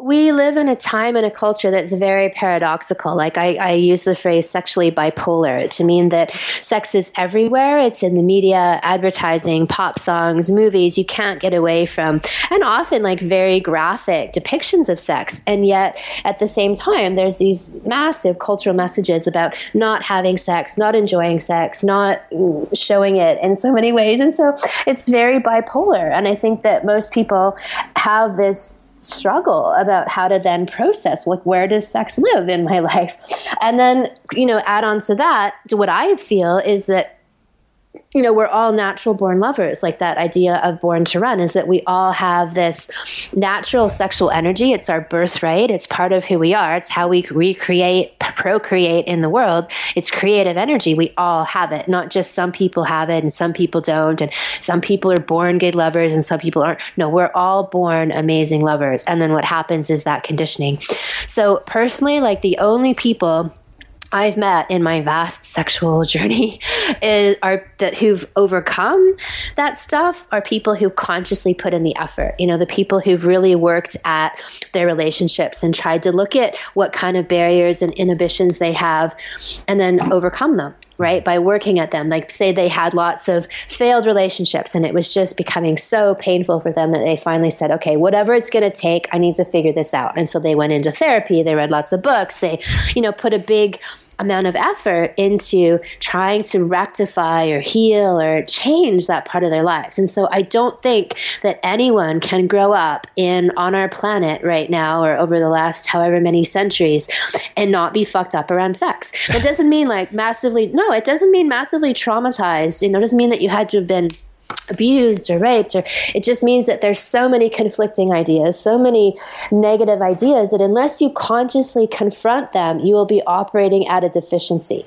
We live in a time and a culture that's very paradoxical. Like I, I, use the phrase sexually bipolar to mean that sex is everywhere. It's in the media, advertising, pop songs, movies. You can't get away from, and often like very graphic depictions of sex. And yet at the same time, there's these massive cultural messages about not having sex, not enjoying sex, not showing it in so many ways. And so it's very bipolar. And I think that most people have this struggle about how to then process like where does sex live in my life? And then you know add on to that what i feel is that you know, we're all natural born lovers. Like that idea of born to run is that we all have this natural sexual energy. It's our birthright. It's part of who we are. It's how we recreate, procreate in the world. It's creative energy. We all have it. Not just some people have it and some people don't. And some people are born good lovers and some people aren't. No, we're all born amazing lovers. And then what happens is that conditioning. So personally, like the only people I've met in my vast sexual journey is are that who've overcome that stuff are people who consciously put in the effort. You know, the people who've really worked at their relationships and tried to look at what kind of barriers and inhibitions they have and then overcome them right by working at them like say they had lots of failed relationships and it was just becoming so painful for them that they finally said okay whatever it's going to take i need to figure this out and so they went into therapy they read lots of books they you know put a big amount of effort into trying to rectify or heal or change that part of their lives. And so I don't think that anyone can grow up in on our planet right now or over the last however many centuries and not be fucked up around sex. It doesn't mean like massively no, it doesn't mean massively traumatized. You know, it doesn't mean that you had to have been abused or raped or it just means that there's so many conflicting ideas so many negative ideas that unless you consciously confront them you will be operating at a deficiency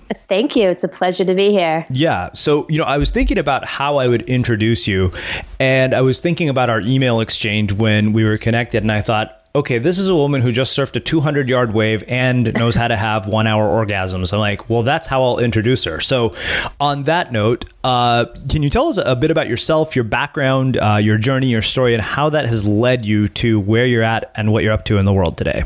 Thank you. It's a pleasure to be here. Yeah. So, you know, I was thinking about how I would introduce you, and I was thinking about our email exchange when we were connected, and I thought, okay, this is a woman who just surfed a 200 yard wave and knows how to have one hour orgasms. I'm like, well, that's how I'll introduce her. So, on that note, uh, can you tell us a bit about yourself, your background, uh, your journey, your story, and how that has led you to where you're at and what you're up to in the world today?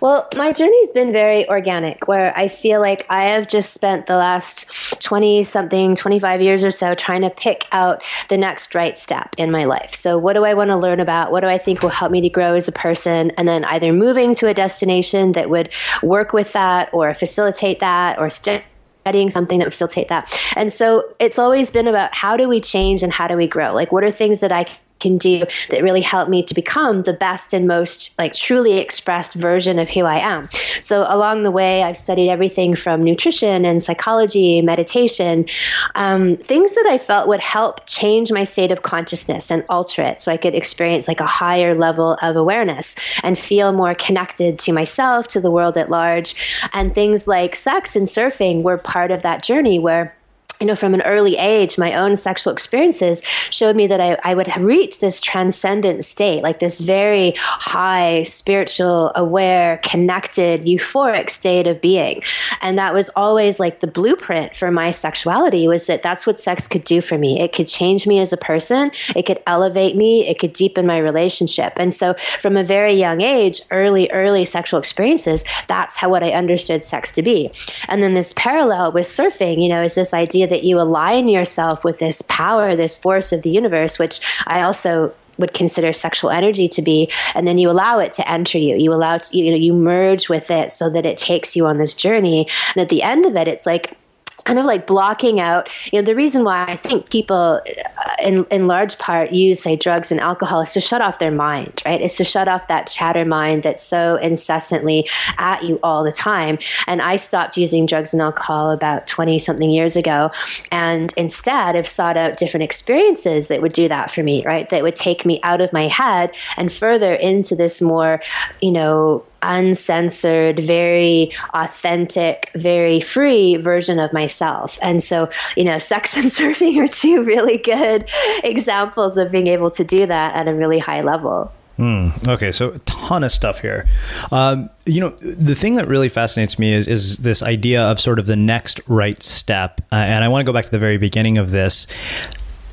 Well, my journey's been very organic, where I feel like I have just spent the last 20 something, 25 years or so trying to pick out the next right step in my life. So, what do I want to learn about? What do I think will help me to grow as a person? And then either moving to a destination that would work with that or facilitate that or studying something that would facilitate that. And so it's always been about how do we change and how do we grow? Like, what are things that I can do that really helped me to become the best and most like truly expressed version of who I am. So along the way, I've studied everything from nutrition and psychology, meditation, um, things that I felt would help change my state of consciousness and alter it so I could experience like a higher level of awareness and feel more connected to myself, to the world at large. And things like sex and surfing were part of that journey where you know, from an early age, my own sexual experiences showed me that I, I would reach this transcendent state, like this very high, spiritual, aware, connected, euphoric state of being. And that was always like the blueprint for my sexuality was that that's what sex could do for me. It could change me as a person, it could elevate me, it could deepen my relationship. And so from a very young age, early, early sexual experiences, that's how what I understood sex to be. And then this parallel with surfing, you know, is this idea that you align yourself with this power, this force of the universe, which I also would consider sexual energy to be and then you allow it to enter you. You allow it, you know you merge with it so that it takes you on this journey. And at the end of it it's like kind of like blocking out you know the reason why i think people uh, in in large part use say drugs and alcohol is to shut off their mind right? It's to shut off that chatter mind that's so incessantly at you all the time. And i stopped using drugs and alcohol about 20 something years ago. And instead have sought out different experiences that would do that for me right? That would take me out of my head and further into this more you know uncensored, very authentic, very free version of myself. And so, you know, sex and surfing are two really good examples of being able to do that at a really high level. Mm, okay, so a ton of stuff here. Um, you know, the thing that really fascinates me is is this idea of sort of the next right step, uh, and I want to go back to the very beginning of this.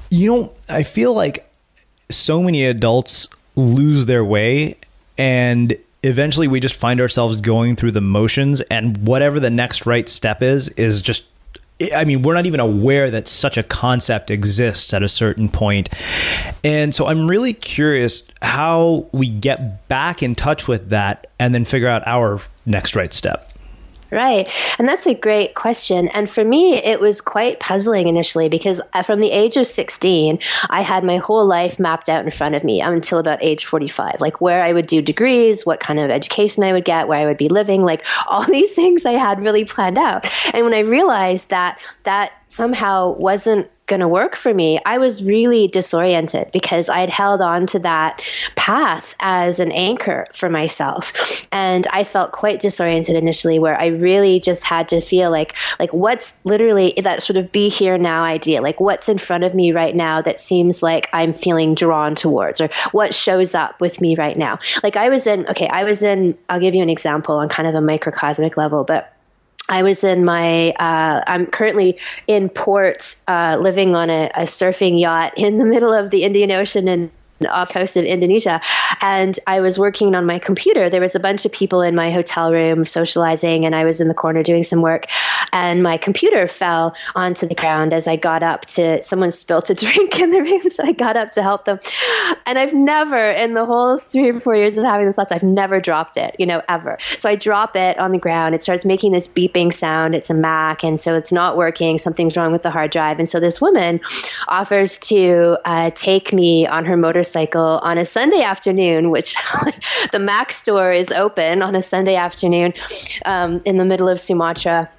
You know, I feel like so many adults lose their way, and eventually we just find ourselves going through the motions and whatever the next right step is is just I mean, we're not even aware that such a concept exists at a certain point. And so I'm really curious how we get back in touch with that and then figure out our next right step. Right. And that's a great question. And for me, it was quite puzzling initially because uh, from the age of 16, I had my whole life mapped out in front of me until about age 45, like where I would do degrees, what kind of education I would get, where I would be living, like all these things I had really planned out. And when I realized that that somehow wasn't going to work for me, I was really disoriented because I had held on to that path as an anchor for myself. And I felt quite disoriented initially where I really just had to feel like like what's literally that sort of be here now idea. Like what's in front of me right now that seems like I'm feeling drawn towards or what shows up with me right now. Like I was in okay, I was in I'll give you an example on kind of a microcosmic level, but I was in my, uh, I'm currently in port, uh, living on a, a, surfing yacht in the middle of the Indian Ocean and off coast of Indonesia. And I was working on my computer. There was a bunch of people in my hotel room socializing, and I was in the corner doing some work. And my computer fell onto the ground as I got up to, someone spilt a drink in the room. So I got up to help them. And I've never, in the whole three or four years of having this laptop, I've never dropped it, you know, ever. So I drop it on the ground. It starts making this beeping sound. It's a Mac. And so it's not working. Something's wrong with the hard drive. And so this woman offers to uh, take me on her motorcycle motorcycle on a Sunday afternoon, which the Mac store is open on a Sunday afternoon um, in the middle of Sumatra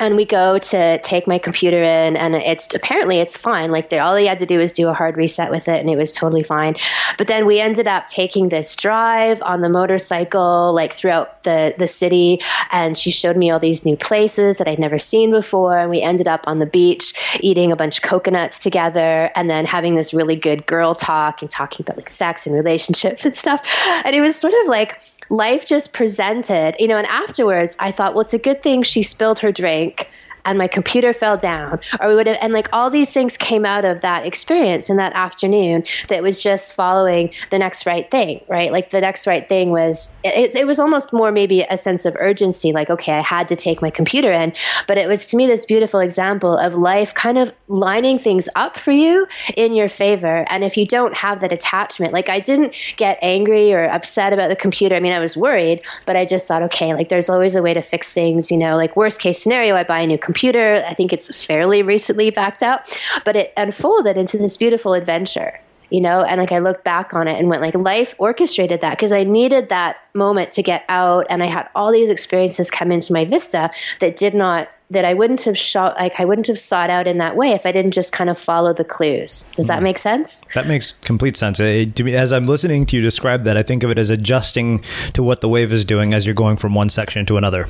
and we go to take my computer in and it's apparently it's fine. Like they, all they had to do was do a hard reset with it and it was totally fine. But then we ended up taking this drive on the motorcycle like throughout the the city and she showed me all these new places that i'd never seen before. And we ended up on the beach eating a bunch of coconuts together and then having this really good girl talk and talking about like sex and relationships and stuff. And it was sort of like life just presented, you know, and afterwards I thought, well, it's a good thing she spilled her drink and my computer fell down or we would have and like all these things came out of that experience in that afternoon that was just following the next right thing right? Like the next right thing was it, it was almost more maybe a sense of urgency like okay i had to take my computer in. But it was to me this beautiful example of life kind of lining things up for you in your favor. And if you don't have that attachment like i didn't get angry or upset about the computer. I mean i was worried but i just thought okay like there's always a way to fix things you know? Like worst case scenario i buy a new computer computer. I think it's fairly recently backed out, but it unfolded into this beautiful adventure you know? And like i looked back on it and went like life orchestrated that because i needed that moment to get out and i had all these experiences come into my vista that did not that i wouldn't have shot like i wouldn't have sought out in that way if i didn't just kind of follow the clues. Does that mm. make sense? That makes complete sense. It, to me as i'm listening to you describe that i think of it as adjusting to what the wave is doing as you're going from one section to another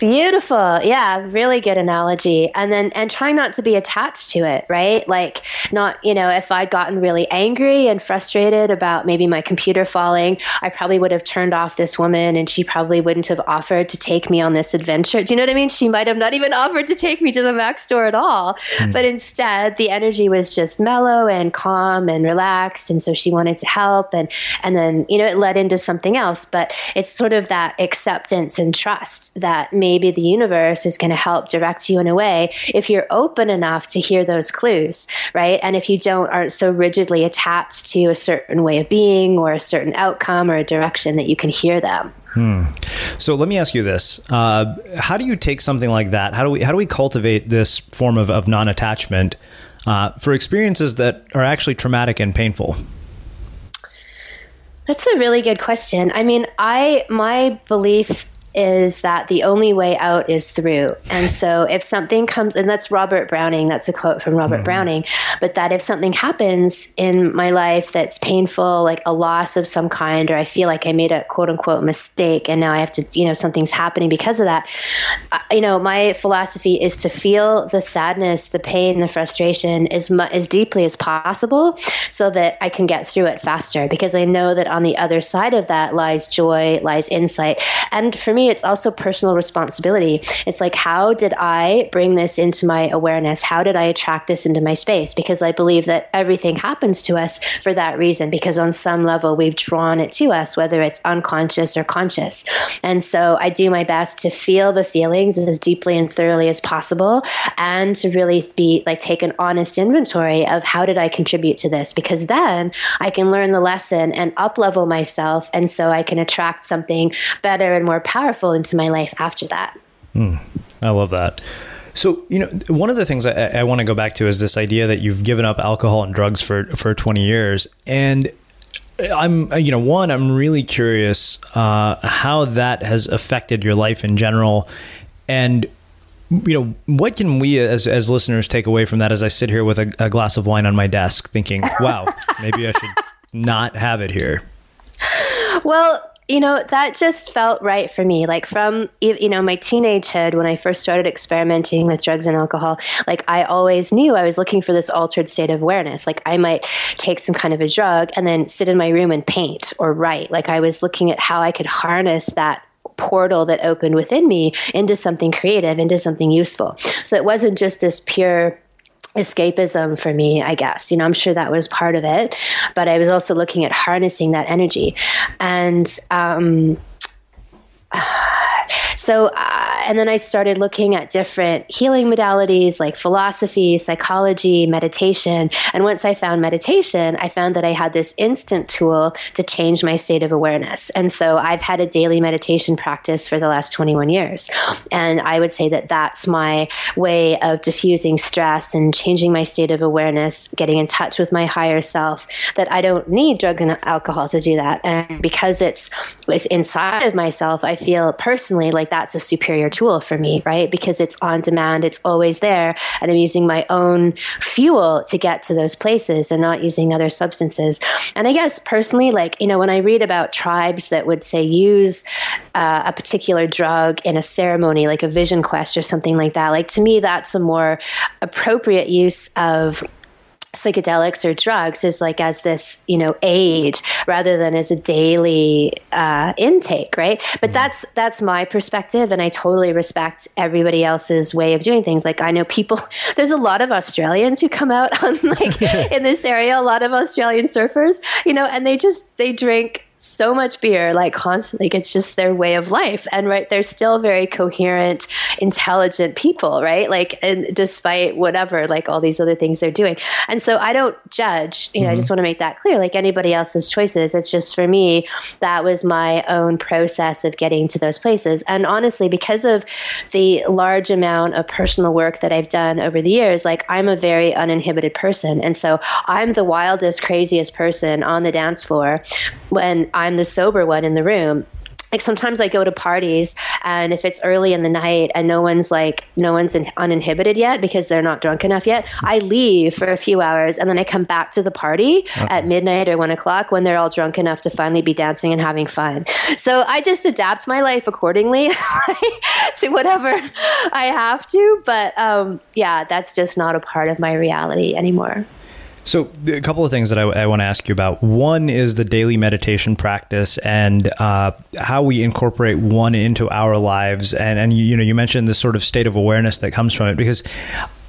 Beautiful. Yeah, really good analogy. And then and try not to be attached to it, right? Like not, you know, if I'd gotten really angry and frustrated about maybe my computer falling, I probably would have turned off this woman and she probably wouldn't have offered to take me on this adventure. Do you know what I mean? She might have not even offered to take me to the Mac store at all. Mm. But instead, the energy was just mellow and calm and relaxed and so she wanted to help and and then, you know, it led into something else, but it's sort of that acceptance and trust that made maybe the universe is going to help direct you in a way if you're open enough to hear those clues, right? And if you don't aren't so rigidly attached to a certain way of being or a certain outcome or a direction that you can hear them. Hmm. So let me ask you this: uh, How do you take something like that? How do we how do we cultivate this form of, of non attachment uh, for experiences that are actually traumatic and painful? That's a really good question. I mean, I my belief is that the only way out is through. And so if something comes, and that's Robert Browning, that's a quote from Robert mm-hmm. Browning, but that if something happens in my life that's painful, like a loss of some kind, or I feel like I made a quote unquote mistake and now I have to, you know, something's happening because of that, you know, my philosophy is to feel the sadness, the pain, the frustration as, mu- as deeply as possible so that I can get through it faster because I know that on the other side of that lies joy, lies insight. And for me, me, it's also personal responsibility. It's like, how did I bring this into my awareness? How did I attract this into my space? Because I believe that everything happens to us for that reason, because on some level we've drawn it to us, whether it's unconscious or conscious. And so I do my best to feel the feelings as deeply and thoroughly as possible and to really be like take an honest inventory of how did I contribute to this? Because then I can learn the lesson and up level myself. And so I can attract something better and more powerful into my life after that. Mm, I love that. So, you know, one of the things I, I want to go back to is this idea that you've given up alcohol and drugs for, for 20 years. And I'm, you know, one, I'm really curious uh, how that has affected your life in general. And, you know, what can we as, as listeners take away from that as I sit here with a, a glass of wine on my desk thinking, wow, maybe I should not have it here? Well, you know, that just felt right for me. Like from, you know, my teenagehood, when I first started experimenting with drugs and alcohol, like I always knew I was looking for this altered state of awareness. Like I might take some kind of a drug and then sit in my room and paint or write. Like I was looking at how I could harness that portal that opened within me into something creative, into something useful. So it wasn't just this pure escapism for me, I guess. You know, I'm sure that was part of it, but I was also looking at harnessing that energy. And um, so, uh, and then I started looking at different healing modalities like philosophy, psychology, meditation. And once I found meditation, I found that I had this instant tool to change my state of awareness. And so I've had a daily meditation practice for the last 21 years. And I would say that that's my way of diffusing stress and changing my state of awareness, getting in touch with my higher self, that I don't need drug and alcohol to do that. And because it's, it's inside of myself, I feel personally like that's a superior tool for me, right? Because it's on demand, it's always there, and I'm using my own fuel to get to those places and not using other substances. And I guess personally, like, you know, when I read about tribes that would say use uh, a particular drug in a ceremony, like a vision quest or something like that, like to me, that's a more appropriate use of psychedelics or drugs is like as this you know aid rather than as a daily uh, intake right but mm-hmm. that's that's my perspective and i totally respect everybody else's way of doing things like i know people there's a lot of australians who come out on like in this area a lot of australian surfers you know and they just they drink so much beer like constantly like it's just their way of life. And right they're still very coherent intelligent people right? Like and despite whatever like all these other things they're doing. And so i don't judge you know mm-hmm. i just want to make that clear. Like anybody else's choices it's just for me that was my own process of getting to those places. And honestly because of the large amount of personal work that i've done over the years like i'm a very uninhibited person. And so i'm the wildest craziest person on the dance floor when I'm the sober one in the room like sometimes I go to parties and if it's early in the night and no one's like no one's in, uninhibited yet because they're not drunk enough yet, I leave for a few hours and then I come back to the party okay. at midnight or one o'clock when they're all drunk enough to finally be dancing and having fun. So I just adapt my life accordingly to whatever I have to. But um, yeah, that's just not a part of my reality anymore. So, a couple of things that I, I, want to ask you about. One is the daily meditation practice and uh, how we incorporate one into our lives. And, and you, you know, you mentioned the sort of state of awareness that comes from it because,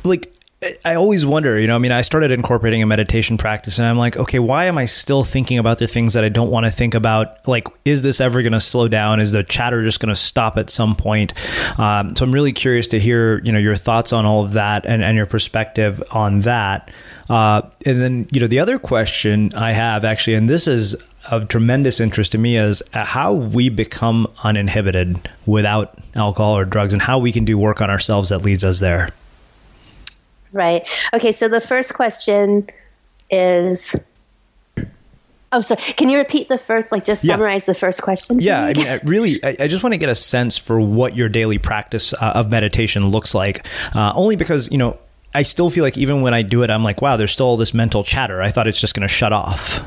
like, I always wonder, you know, I mean, I started incorporating a meditation practice and I'm like, okay, why am I still thinking about the things that I don't want to think about? Like, is this ever going to slow down? Is the chatter just going to stop at some point? Um, so I'm really curious to hear, you know, your thoughts on all of that and, and your perspective on that. Uh, and then, you know, the other question I have actually, and this is of tremendous interest to me, is how we become uninhibited without alcohol or drugs and how we can do work on ourselves that leads us there. Right. Okay. So the first question is. Oh, sorry. Can you repeat the first, like just summarize yeah. the first question? Yeah. I mean, I really, I, I, just want to get a sense for what your daily practice uh, of meditation looks like. Uh, only because, you know, I still feel like even when I do it, I'm like, wow, there's still all this mental chatter. I thought it's just going to shut off.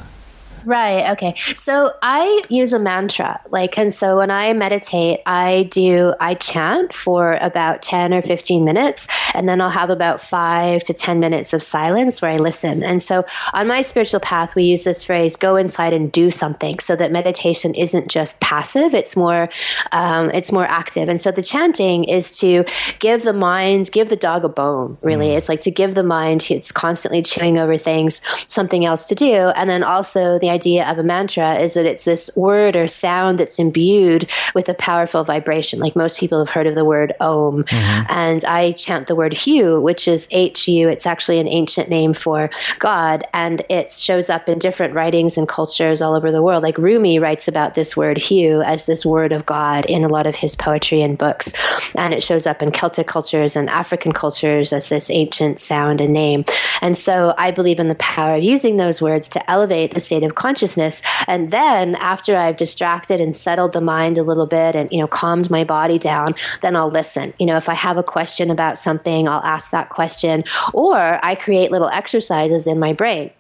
Right. Okay. So I use a mantra. Like, and so when I meditate, I do, I chant for about 10 or 15 minutes, and then I'll have about five to 10 minutes of silence where I listen. And so on my spiritual path, we use this phrase, go inside and do something so that meditation isn't just passive. It's more, um, it's more active. And so the chanting is to give the mind, give the dog a bone, really. Mm. It's like to give the mind, it's constantly chewing over things, something else to do. And then also the idea of a mantra is that it's this word or sound that's imbued with a powerful vibration. Like most people have heard of the word Om. Mm-hmm. And I chant the word Hu, which is H U. It's actually an ancient name for God. And it shows up in different writings and cultures all over the world. Like Rumi writes about this word Hu as this word of God in a lot of his poetry and books. And it shows up in Celtic cultures and African cultures as this ancient sound and name. And so I believe in the power of using those words to elevate the state of consciousness. And then after I've distracted and settled the mind a little bit and, you know, calmed my body down, then I'll listen. You know, if I have a question about something, I'll ask that question or I create little exercises in my brain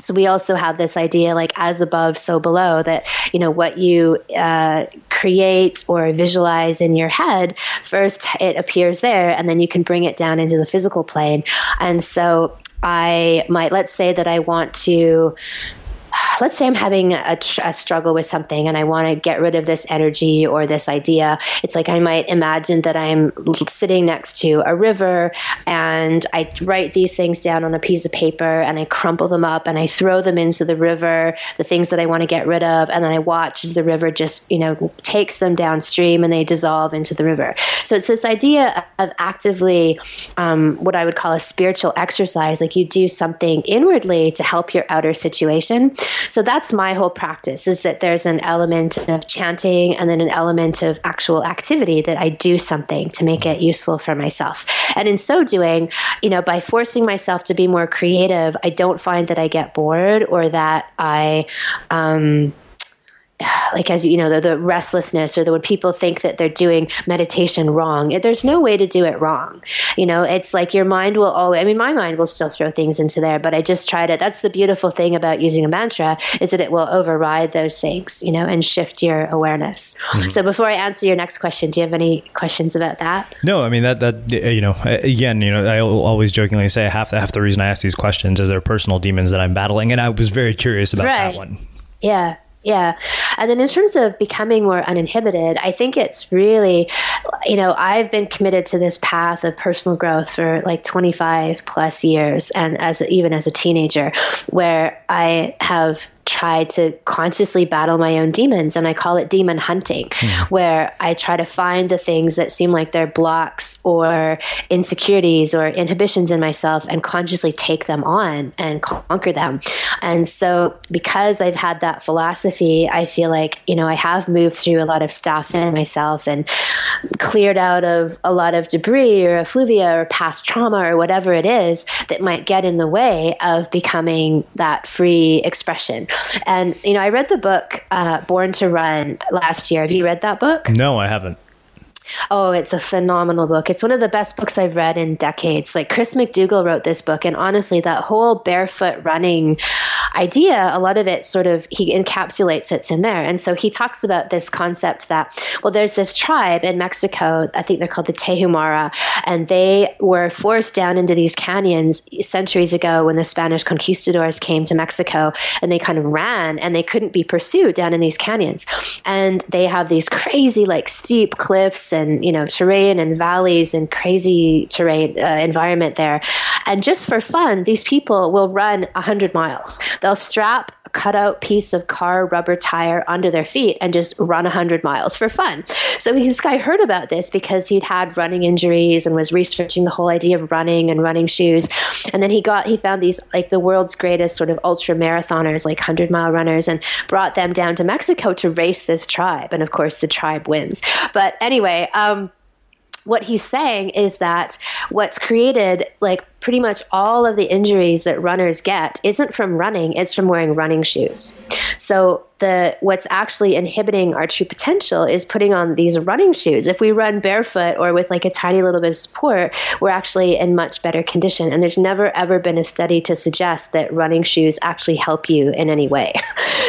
so we also have this idea like as above so below that you know what you uh, create or visualize in your head first it appears there and then you can bring it down into the physical plane and so I might, let's say that I want to let's say I'm having a, a struggle with something and I want to get rid of this energy or this idea. It's like I might imagine that I'm sitting next to a river and I write these things down on a piece of paper and I crumple them up and I throw them into the river, the things that I want to get rid of. And then I watch as the river just, you know, takes them downstream and they dissolve into the river. So it's this idea of actively um, what I would call a spiritual exercise. Like you do something inwardly to help your outer situation. So that's my whole practice is that there's an element of chanting and then an element of actual activity that I do something to make it useful for myself. And in so doing, you know, by forcing myself to be more creative, I don't find that I get bored or that I, um, like as you know the, the restlessness or the when people think that they're doing meditation wrong there's no way to do it wrong. You know it's like your mind will always i mean my mind will still throw things into there but i just tried it that's the beautiful thing about using a mantra is that it will override those things you know and shift your awareness. Mm-hmm. so before i answer your next question do you have any questions about that? No i mean that that you know again you know i always jokingly say half the half the reason i ask these questions is there personal demons that i'm battling? And i was very curious about right. that one. Yeah yeah. And then in terms of becoming more uninhibited, I think it's really, you know, I've been committed to this path of personal growth for like 25 plus years and as even as a teenager where I have try to consciously battle my own demons and i call it demon hunting mm. where i try to find the things that seem like they're blocks or insecurities or inhibitions in myself and consciously take them on and conquer them and so because i've had that philosophy i feel like you know i have moved through a lot of stuff in myself and cleared out of a lot of debris or effluvia or past trauma or whatever it is that might get in the way of becoming that free expression and, you know, I read the book uh, Born to Run last year. Have you read that book? No, I haven't. Oh, it's a phenomenal book. It's one of the best books I've read in decades. Like Chris McDougall wrote this book, and honestly, that whole barefoot running idea, a lot of it sort of he encapsulates it's in there. And so he talks about this concept that, well, there's this tribe in Mexico, I think they're called the Tehumara, and they were forced down into these canyons centuries ago when the Spanish conquistadors came to Mexico and they kind of ran and they couldn't be pursued down in these canyons. And they have these crazy, like steep cliffs and you know terrain and valleys and crazy terrain uh, environment there. And just for fun, these people will run hundred miles. They'll strap a cutout piece of car rubber tire under their feet and just run 100 miles for fun. So this guy heard about this because he'd had running injuries and was researching the whole idea of running and running shoes. And then he got he found these like the world's greatest sort of ultra marathoners, like 100 mile runners, and brought them down to Mexico to race this tribe. And of course, the tribe wins. But anyway, um, what he's saying is that what's created like pretty much all of the injuries that runners get isn't from running it's from wearing running shoes. So the what's actually inhibiting our true potential is putting on these running shoes. If we run barefoot or with like a tiny little bit of support we're actually in much better condition. And there's never ever been a study to suggest that running shoes actually help you in any way.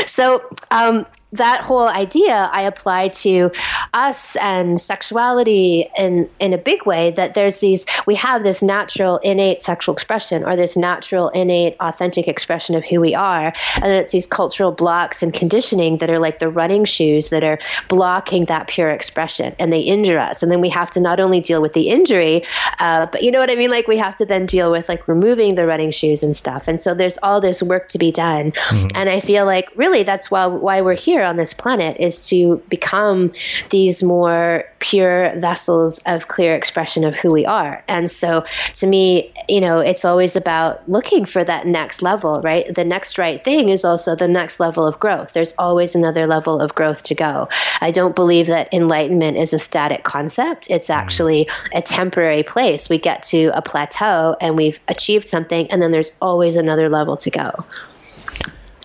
So um, that whole idea I apply to us and sexuality in in a big way that there's these we have this natural innate sexual expression or this natural innate authentic expression of who we are. And then it's these cultural blocks and conditioning that are like the running shoes that are blocking that pure expression and they injure us. And then we have to not only deal with the injury uh, but you know what I mean? Like we have to then deal with like removing the running shoes and stuff. And so there's all this work to be done. Mm-hmm. and I feel like really that's why why we're here on this planet is to become these more pure vessels of clear expression of who we are. And so to me, you know, it's always about looking for that next level, right? The next right thing is also the next level of growth. There's always another level of growth to go. I don't believe that enlightenment is a static concept. It's mm. actually a temporary place. We get to a plateau and we've achieved something, and then there's always another level to go.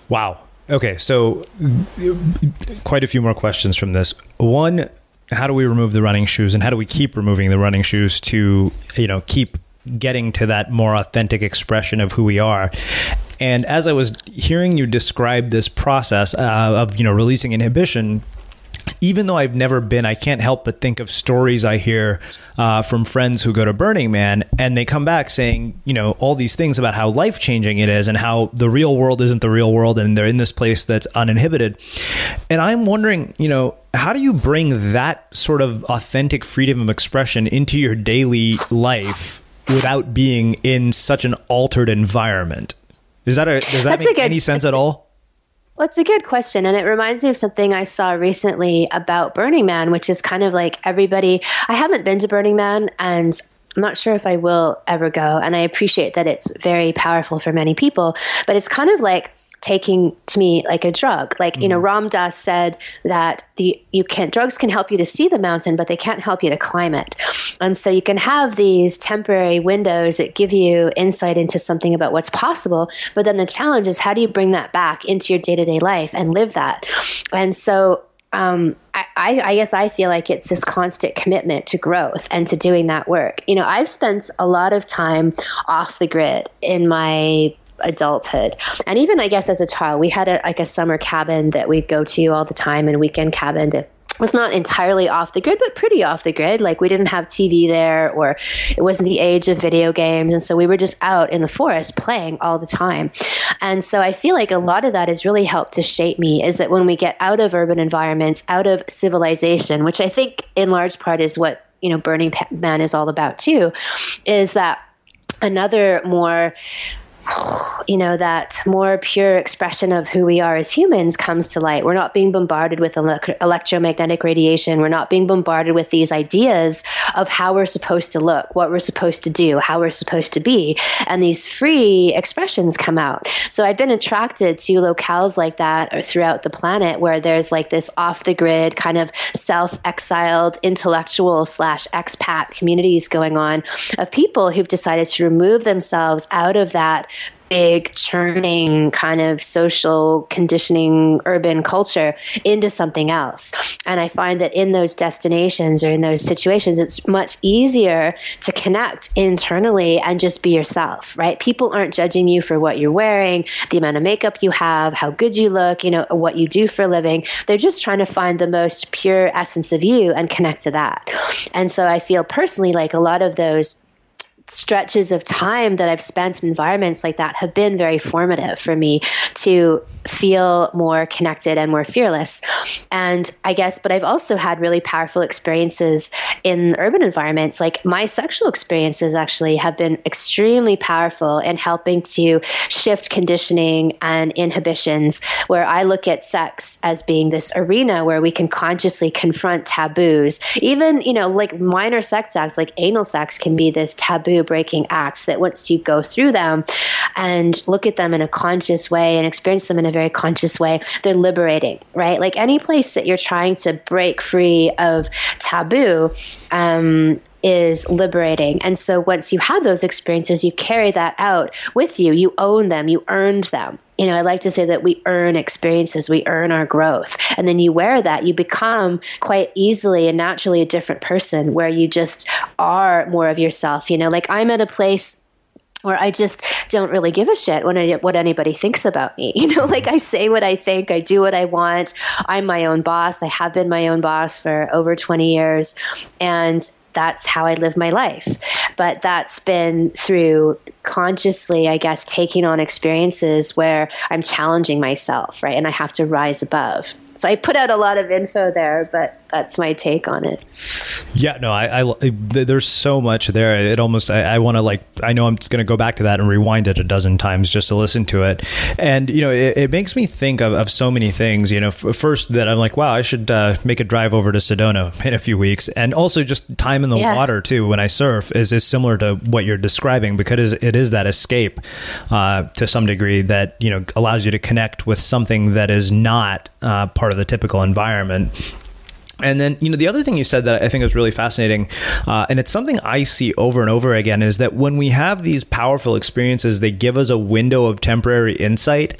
Wow. Okay, so quite a few more questions from this. One, how do we remove the running shoes and how do we keep removing the running shoes to, you know, keep getting to that more authentic expression of who we are? And as I was hearing you describe this process uh, of, you know, releasing inhibition, even though I've never been, I can't help but think of stories I hear uh, from friends who go to Burning Man and they come back saying, you know, all these things about how life changing it is and how the real world isn't the real world and they're in this place that's uninhibited. And I'm wondering, you know, how do you bring that sort of authentic freedom of expression into your daily life without being in such an altered environment? Is that a, does that that's make good, any sense at all? Well, it's a good question. And it reminds me of something I saw recently about Burning Man, which is kind of like everybody. I haven't been to Burning Man and I'm not sure if I will ever go. And I appreciate that it's very powerful for many people, but it's kind of like taking to me like a drug. Like, mm-hmm. you know, mm-hmm. Ram Dass said that the you can drugs can help you to see the mountain, but they can't help you to climb it. And so you can have these temporary windows that give you insight into something about what's possible, but then the challenge is how do you bring that back into your day-to-day life and live that? And so um, I, I, guess I feel like it's this constant commitment to growth and to doing that work. You know, I've spent a lot of time off the grid in my adulthood. And even I guess as a child, we had a, like a summer cabin that we'd go to all the time and weekend cabin that was not entirely off the grid, but pretty off the grid. Like we didn't have TV there, or it wasn't the age of video games. And so we were just out in the forest playing all the time. And so I feel like a lot of that has really helped to shape me is that when we get out of urban environments, out of civilization, which I think in large part is what, you know, Burning Man is all about too, is that another more you know, that more pure expression of who we are as humans comes to light. We're not being bombarded with ele- electromagnetic radiation. We're not being bombarded with these ideas of how we're supposed to look, what we're supposed to do, how we're supposed to be. And these free expressions come out. So I've been attracted to locales like that or throughout the planet where there's like this off the grid kind of self exiled intellectual slash expat communities going on of people who've decided to remove themselves out of that big churning kind of social conditioning urban culture into something else. And I find that in those destinations or in those situations, it's much easier to connect internally and just be yourself, right? People aren't judging you for what you're wearing, the amount of makeup you have, how good you look, you know, what you do for a living. They're just trying to find the most pure essence of you and connect to that. And so I feel personally like a lot of those stretches of time that I've spent in environments like that have been very formative for me to feel more connected and more fearless. And I guess, but I've also had really powerful experiences in urban environments. Like my sexual experiences actually have been extremely powerful in helping to shift conditioning and inhibitions, where I look at sex as being this arena where we can consciously confront taboos. Even, you know, like minor sex acts, like anal sex can be this taboo breaking acts that once you go through them and look at them in a conscious way and experience them in a very conscious way, they're liberating, right? Like any place that you're trying to break free of taboo, um, is liberating. And so once you have those experiences, you carry that out with you. You own them, you earned them. You know, I like to say that we earn experiences, we earn our growth. And then you wear that, you become quite easily and naturally a different person where you just are more of yourself. You know, like I'm at a place where I just don't really give a shit when I, what anybody thinks about me. You know, like I say what I think, I do what I want. I'm my own boss. I have been my own boss for over 20 years. And that's how I live my life. But that's been through consciously, I guess, taking on experiences where I'm challenging myself, right? And I have to rise above. So I put out a lot of info there, but that's my take on it. Yeah, no, I, I there's so much there. It almost, I, I want to like, I know I'm just going to go back to that and rewind it a dozen times just to listen to it. And, you know, it, it makes me think of, of so many things, you know, f- first that I'm like, wow, I should uh, make a drive over to Sedona in a few weeks. And also just time in the yeah. water too, when I surf is, is similar to what you're describing because it is that escape uh, to some degree that, you know, allows you to connect with something that is not uh, part of the typical environment. And then, you know, the other thing you said that I think is really fascinating, uh, and it's something I see over and over again, is that when we have these powerful experiences, they give us a window of temporary insight.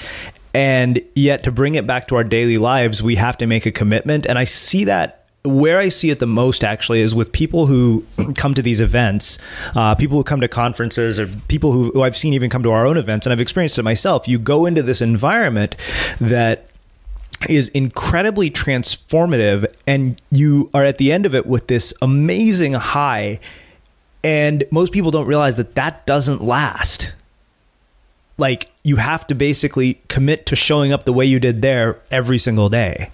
And yet, to bring it back to our daily lives, we have to make a commitment. And I see that where I see it the most actually is with people who come to these events, uh, people who come to conferences, or people who, who I've seen even come to our own events, and I've experienced it myself. You go into this environment that is incredibly transformative and you are at the end of it with this amazing high and most people don't realize that that doesn't last. Like you have to basically commit to showing up the way you did there every single day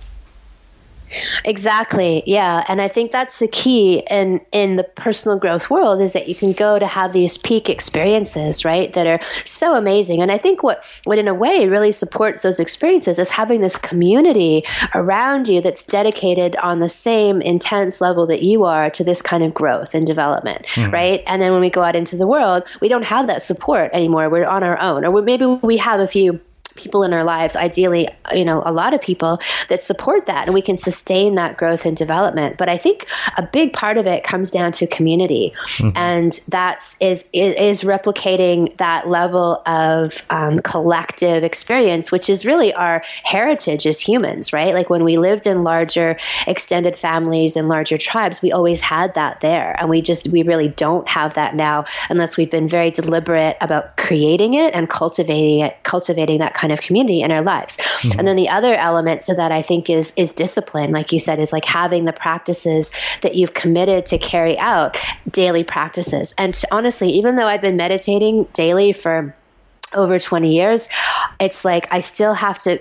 Exactly. Yeah. And I think that's the key in in the personal growth world is that you can go to have these peak experiences, right? That are so amazing. And I think what what in a way really supports those experiences is having this community around you that's dedicated on the same intense level that you are to this kind of growth and development, mm-hmm. right? And then when we go out into the world, we don't have that support anymore. We're on our own. Or maybe we have a few people in our lives, ideally, you know, a lot of people that support that and we can sustain that growth and development. But I think a big part of it comes down to community. Mm-hmm. And that's is, is, is replicating that level of um, collective experience, which is really our heritage as humans, right? Like when we lived in larger extended families and larger tribes, we always had that there. And we just, we really don't have that now unless we've been very deliberate about creating it and cultivating it, cultivating that kind kind of community in our lives. Mm-hmm. And then the other element to that I think is is discipline, like you said, is like having the practices that you've committed to carry out, daily practices. And honestly, even though I've been meditating daily for over 20 years, it's like I still have to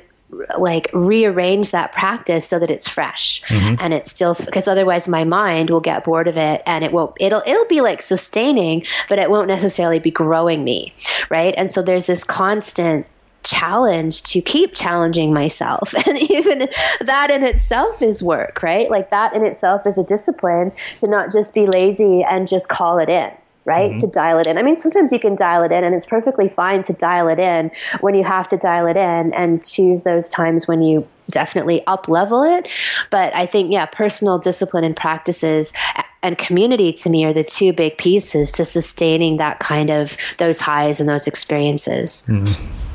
like rearrange that practice so that it's fresh mm-hmm. and it's still because otherwise my mind will get bored of it and it won't it'll it'll be like sustaining but it won't necessarily be growing me right and so there's this constant challenge to keep challenging myself. And even that in itself is work, right? Like that in itself is a discipline to not just be lazy and just call it in. Right? Mm-hmm. To dial it in. I mean, sometimes you can dial it in, and it's perfectly fine to dial it in when you have to dial it in and choose those times when you definitely up level it. But I think, yeah, personal discipline and practices and community to me are the two big pieces to sustaining that kind of those highs and those experiences. Mm-hmm.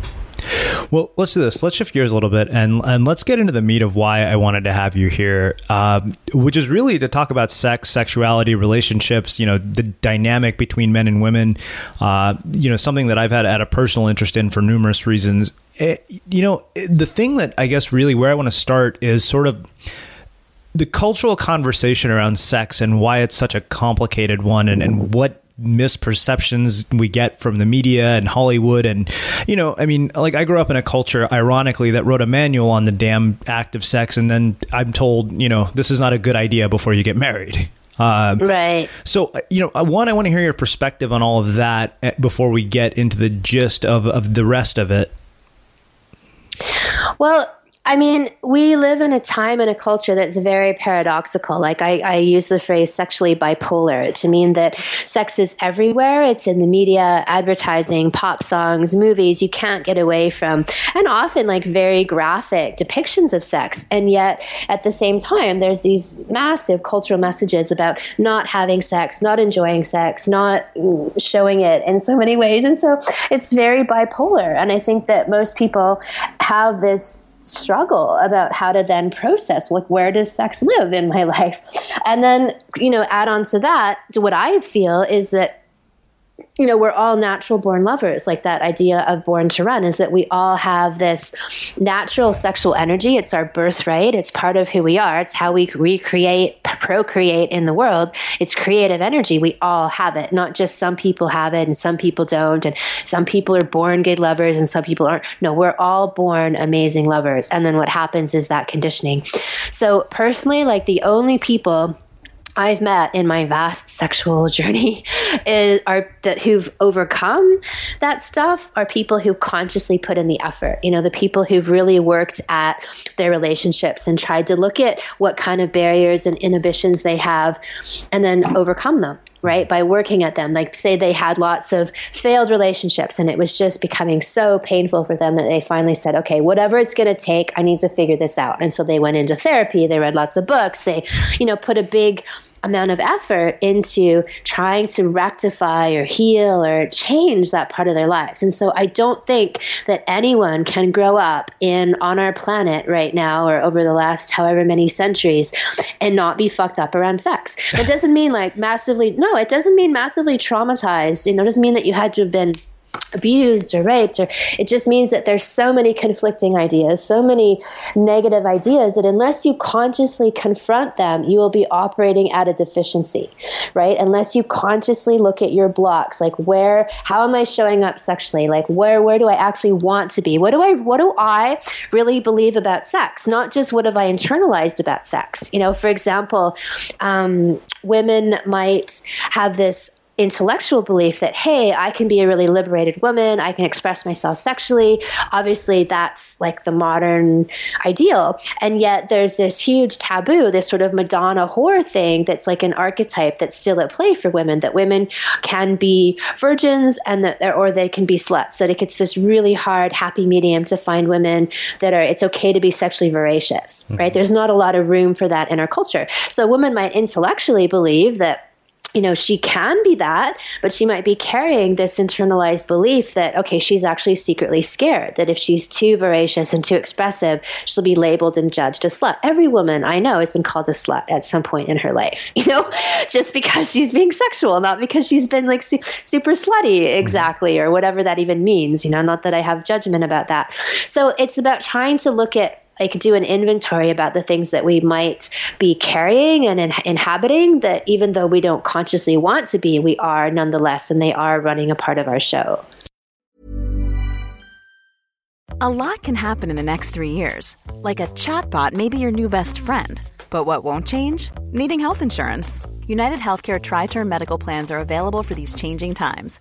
Well, let's do this. Let's shift gears a little bit and and let's get into the meat of why I wanted to have you here, um, which is really to talk about sex, sexuality, relationships. You know, the dynamic between men and women. Uh, you know, something that I've had had a personal interest in for numerous reasons. It, eh, you know, the thing that I guess really where I want to start is sort of the cultural conversation around sex and why it's such a complicated one and, and what misperceptions we get from the media and Hollywood. And, you know, I mean, like I grew up in a culture, ironically, that wrote a manual on the damn act of sex. And then I'm told, you know, this is not a good idea before you get married. Uh, right. So, you know, one, I want to hear your perspective on all of that eh, before we get into the gist of, of the rest of it. Well, I mean, we live in a time and a culture that's very paradoxical. Like I, I, use the phrase sexually bipolar to mean that sex is everywhere. It's in the media, advertising, pop songs, movies. You can't get away from, and often like very graphic depictions of sex. And yet at the same time, there's these massive cultural messages about not having sex, not enjoying sex, not showing it in so many ways. And so it's very bipolar. And I think that most people have this struggle about how to then process like where does sex live in my life? And then you know add on to that what i feel is that you know, we're all natural born lovers. Like that idea of born to run is that we all have this natural sexual energy. It's our birthright. It's part of who we are. It's how we recreate, procreate in the world. It's creative energy. We all have it. Not just some people have it and some people don't. And some people are born good lovers and some people aren't. No, we're all born amazing lovers. And then what happens is that conditioning. So personally, like the only people I've met in my vast sexual journey is are that who've overcome that stuff are people who consciously put in the effort. You know, the people who've really worked at their relationships and tried to look at what kind of barriers and inhibitions they have and then overcome them right by working at them. Like say they had lots of failed relationships and it was just becoming so painful for them that they finally said okay whatever it's going to take i need to figure this out. And so they went into therapy they read lots of books they you know put a big amount of effort into trying to rectify or heal or change that part of their lives. And so I don't think that anyone can grow up in on our planet right now or over the last however many centuries and not be fucked up around sex. It doesn't mean like massively no, it doesn't mean massively traumatized. You know, it doesn't mean that you had to have been abused or raped or it just means that there's so many conflicting ideas so many negative ideas that unless you consciously confront them you will be operating at a deficiency right? Unless you consciously look at your blocks like where how am i showing up sexually? Like where where do i actually want to be? What do i what do i really believe about sex? Not just what have i internalized about sex? You know for example um, women might have this intellectual belief that, hey, I can be a really liberated woman, I can express myself sexually. Obviously, that's like the modern ideal. And yet, there's this huge taboo, this sort of Madonna whore thing that's like an archetype that's still at play for women that women can be virgins and that, or they can be sluts, that it gets this really hard, happy medium to find women that are, it's okay to be sexually voracious, mm-hmm. right? There's not a lot of room for that in our culture. So, a woman might intellectually believe that you know, she can be that, but she might be carrying this internalized belief that, okay, she's actually secretly scared, that if she's too voracious and too expressive, she'll be labeled and judged a slut. Every woman I know has been called a slut at some point in her life, you know, just because she's being sexual, not because she's been like su- super slutty, mm-hmm. exactly, or whatever that even means, you know, not that I have judgment about that. So it's about trying to look at like do an inventory about the things that we might be carrying and in- inhabiting that even though we don't consciously want to be, we are nonetheless, and they are running a part of our show. A lot can happen in the next three years. Like a chatbot may be your new best friend. But what won't change? Needing health insurance. United Healthcare Tri Term Medical Plans are available for these changing times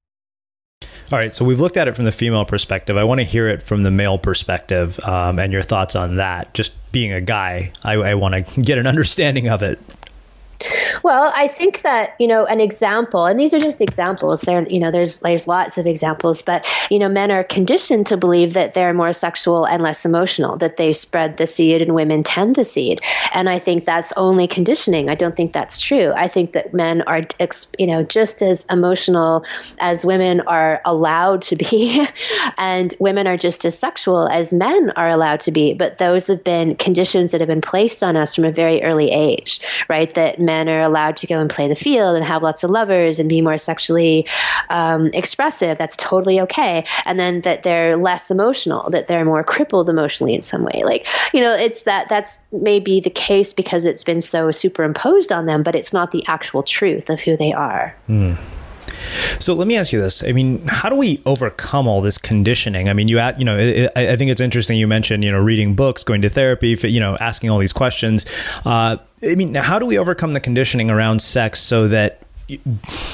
All right, so we've looked at it from the female perspective. I want to hear it from the male perspective um, and your thoughts on that. Just being a guy, I, I want to get an understanding of it. Well, I think that you know an example, and these are just examples. There, you know, there's there's lots of examples, but you know, men are conditioned to believe that they're more sexual and less emotional, that they spread the seed, and women tend the seed. And I think that's only conditioning. I don't think that's true. I think that men are, you know, just as emotional as women are allowed to be, and women are just as sexual as men are allowed to be. But those have been conditions that have been placed on us from a very early age, right? That men are allowed to go and play the field and have lots of lovers and be more sexually um, expressive. That's totally okay. And then that they're less emotional, that they're more crippled emotionally in some way. Like, you know, it's that that's maybe the case because it's been so superimposed on them, but it's not the actual truth of who they are. Mm. So let me ask you this. I mean, how do we overcome all this conditioning? I mean, you at, you know, I think it's interesting you mentioned, you know, reading books, going to therapy, you know, asking all these questions. Uh, I mean, how do we overcome the conditioning around sex so that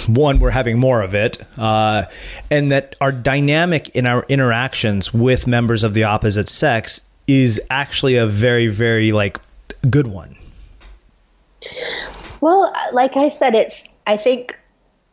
one, we're having more of it, uh, and that our dynamic in our interactions with members of the opposite sex is actually a very, very like good one. Well, like I said, it's I think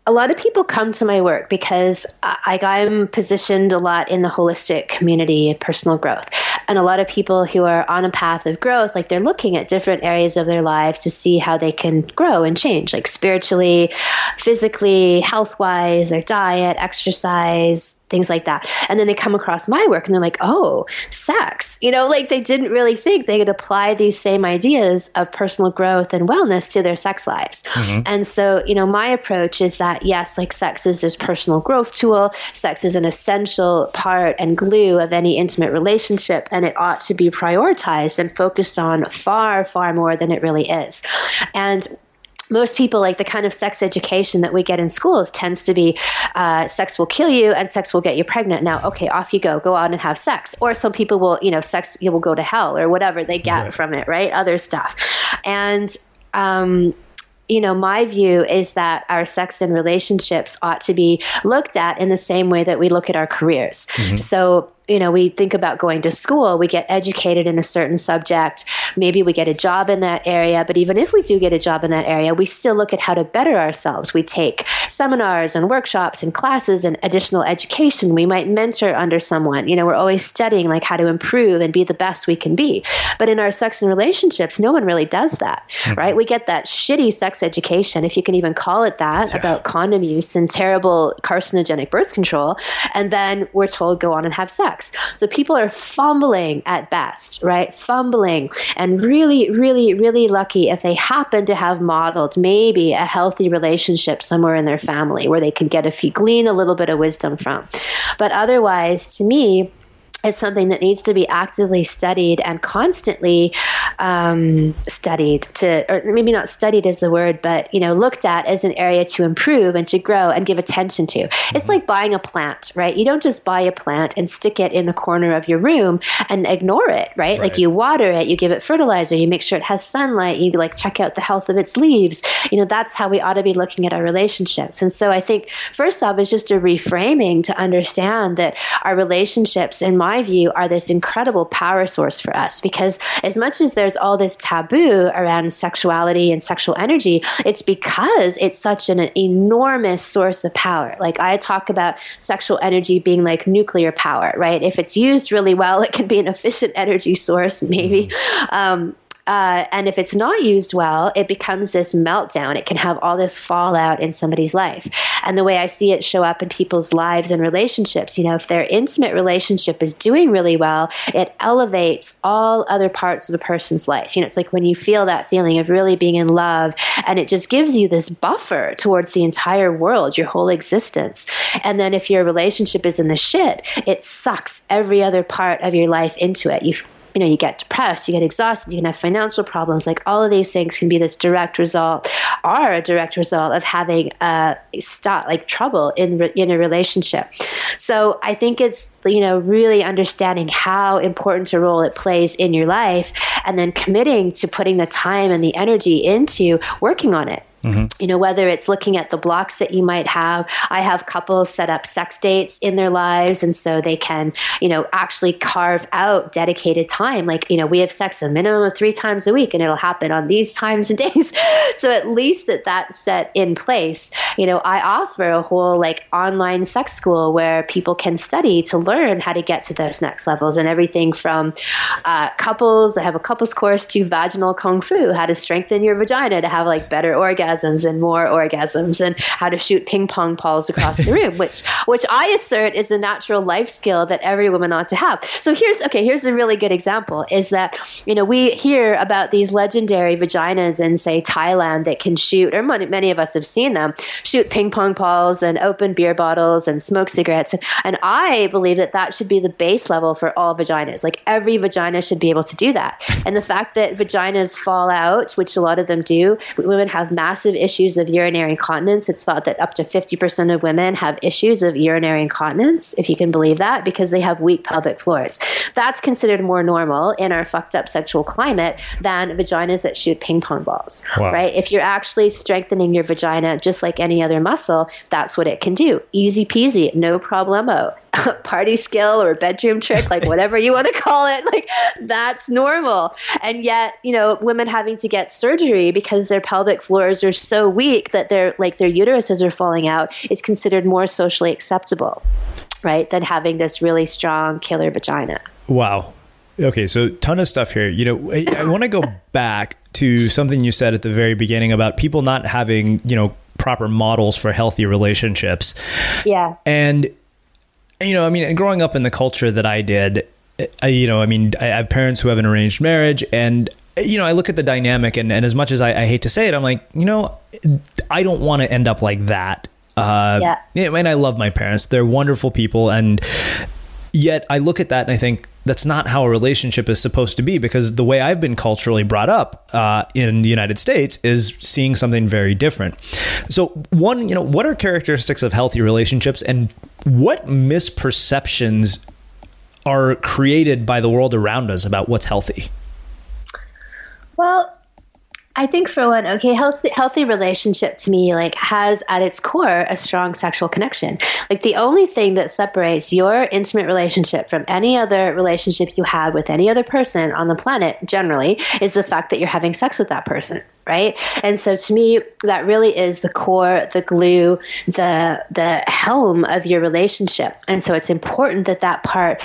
a lot of people come to my work because I, I'm positioned a lot in the holistic community of personal growth. And a lot of people who are on a path of growth, like they're looking at different areas of their lives to see how they can grow and change, like spiritually, physically, health wise, their diet, exercise, things like that. And then they come across my work and they're like, oh, sex. You know, like they didn't really think they could apply these same ideas of personal growth and wellness to their sex lives. Mm-hmm. And so, you know, my approach is that yes, like sex is this personal growth tool, sex is an essential part and glue of any intimate relationship, and it ought to be prioritized and focused on far, far more than it really is. And most people like the kind of sex education that we get in schools tends to be uh, sex will kill you and sex will get you pregnant now okay off you go go out and have sex or some people will you know sex you will go to hell or whatever they get right. from it right other stuff and um, you know, my view is that our sex and relationships ought to be looked at in the same way that we look at our careers. Mm-hmm. So, you know, we think about going to school, we get educated in a certain subject, maybe we get a job in that area, but even if we do get a job in that area, we still look at how to better ourselves. We take seminars and workshops and classes and additional education. We might mentor under someone. You know, we're always studying like how to improve and be the best we can be. But in our sex and relationships, no one really does that, mm-hmm. right? We get that shitty sex education, if you can even call it that, yeah. about condom use and terrible carcinogenic birth control. And then we're told go on and have sex. So people are fumbling at best, right? Fumbling. And really, really, really lucky if they happen to have modeled maybe a healthy relationship somewhere in their family where they can get a few, glean a little bit of wisdom from. But otherwise, to me, it's something that needs to be actively studied and constantly um, studied to or maybe not studied is the word but you know looked at as an area to improve and to grow and give attention to. Mm-hmm. it's like buying a plant right? You don't just buy a plant and stick it in the corner of your room and ignore it right, right. like you water it you give it fertilizer you make sure it has sunlight you like check out the health of its leaves. You know that's how we ought to be looking at our relationships. And so i think first off is just a reframing to understand that our relationships in my my view, are this incredible power source for us because as much as there's all this taboo around sexuality and sexual energy, it's because it's such an enormous source of power. Like I talk about sexual energy being like nuclear power, right? If it's used really well, it can be an efficient energy source, maybe. Mm-hmm. Um, uh, and if it's not used well, it becomes this meltdown. It can have all this fallout in somebody's life. And the way I see it show up in people's lives and relationships, you know, if their intimate relationship is doing really well, it elevates all other parts of a person's life. You know, it's like when you feel that feeling of really being in love, and it just gives you this buffer towards the entire world, your whole existence. And then if your relationship is in the shit, it sucks every other part of your life into it. You you know, you get depressed, you get exhausted, you can have financial problems. Like all of these things can be this direct result, are a direct result of having uh, a stop, like trouble in in a relationship. So I think it's you know really understanding how important a role it plays in your life, and then committing to putting the time and the energy into working on it. Mm-hmm. You know, whether it's looking at the blocks that you might have. I have couples set up sex dates in their lives, and so they can, you know, actually carve out dedicated time. Like, you know, we have sex a minimum of three times a week, and it'll happen on these times and days. so at least that that's set in place. You know, I offer a whole like online sex school where people can study to learn how to get to those next levels, and everything from uh, couples. I have a couples course to vaginal kung fu, how to strengthen your vagina to have like better orgasm orgasms and more orgasms and how to shoot ping pong balls across the room, which which I assert is a natural life skill that every woman ought to have. So here's okay, here's a really good example is that you know we hear about these legendary vaginas in say Thailand that can shoot, or many, many of us have seen them shoot ping pong balls and open beer bottles and smoke cigarettes, and I believe that that should be the base level for all vaginas. Like every vagina should be able to do that, and the fact that vaginas fall out, which a lot of them do, women have massive massive issues of urinary incontinence. It's thought that up to 50% of women have issues of urinary incontinence, if you can believe that, because they have weak pelvic floors. That's considered more normal in our fucked up sexual climate than vaginas that shoot ping pong balls, wow. right? If you're actually strengthening your vagina just like any other muscle, that's what it can do. Easy peasy, no problemo. party skill or bedroom trick, like whatever you want to call it, like that's normal. And yet, you know, women having to get surgery because their pelvic floors are so weak that their like their uteruses are falling out is considered more socially acceptable, right? Than having this really strong killer vagina. Wow. Okay, so ton of stuff here. You know, I, I want to go back to something you said at the very beginning about people not having, you know, proper models for healthy relationships. Yeah. And you know, I mean, growing up in the culture that I did, I, you know, I mean, I have parents who have an arranged marriage, and you know, I look at the dynamic, and, and as much as I, I hate to say it, I'm like, you know, I don't want to end up like that. Uh, yeah. And I love my parents; they're wonderful people, and yet I look at that and I think that's not how a relationship is supposed to be because the way I've been culturally brought up uh, in the United States is seeing something very different. So, one, you know, what are characteristics of healthy relationships and what misperceptions are created by the world around us about what's healthy? Well, I think for one, okay, healthy healthy relationship to me like has at its core a strong sexual connection. Like the only thing that separates your intimate relationship from any other relationship you have with any other person on the planet generally is the fact that you're having sex with that person right and so to me that really is the core the glue the the helm of your relationship and so it's important that that part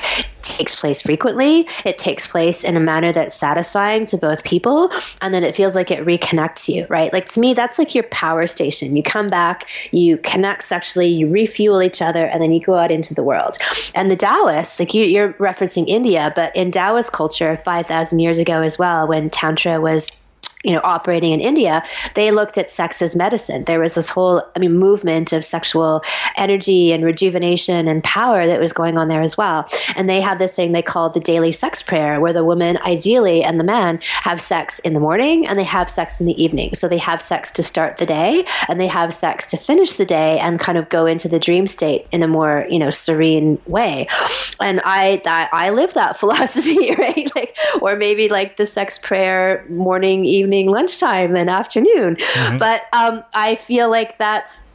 takes place frequently, it takes place in a manner that's satisfying to both people, and then it feels like it reconnects you, right? Like to me, that's like your power station. You come back, you connect sexually, you refuel each other, and then you go out into the world. And the Taoists, like you, you're referencing India, but in Taoist culture 5,000 years ago as well, when Tantra was you know, operating in India, they looked at sex as medicine. There was this whole, I mean, movement of sexual energy and rejuvenation and power that was going on there as well. And they have this thing they call the daily sex prayer, where the woman ideally and the man have sex in the morning and they have sex in the evening. So they have sex to start the day and they have sex to finish the day and kind of go into the dream state in a more, you know, serene way. And I, I, I live that philosophy, right? Like, or maybe like the sex prayer morning, evening evening, lunchtime, and afternoon. Mm-hmm. But um, I feel like that's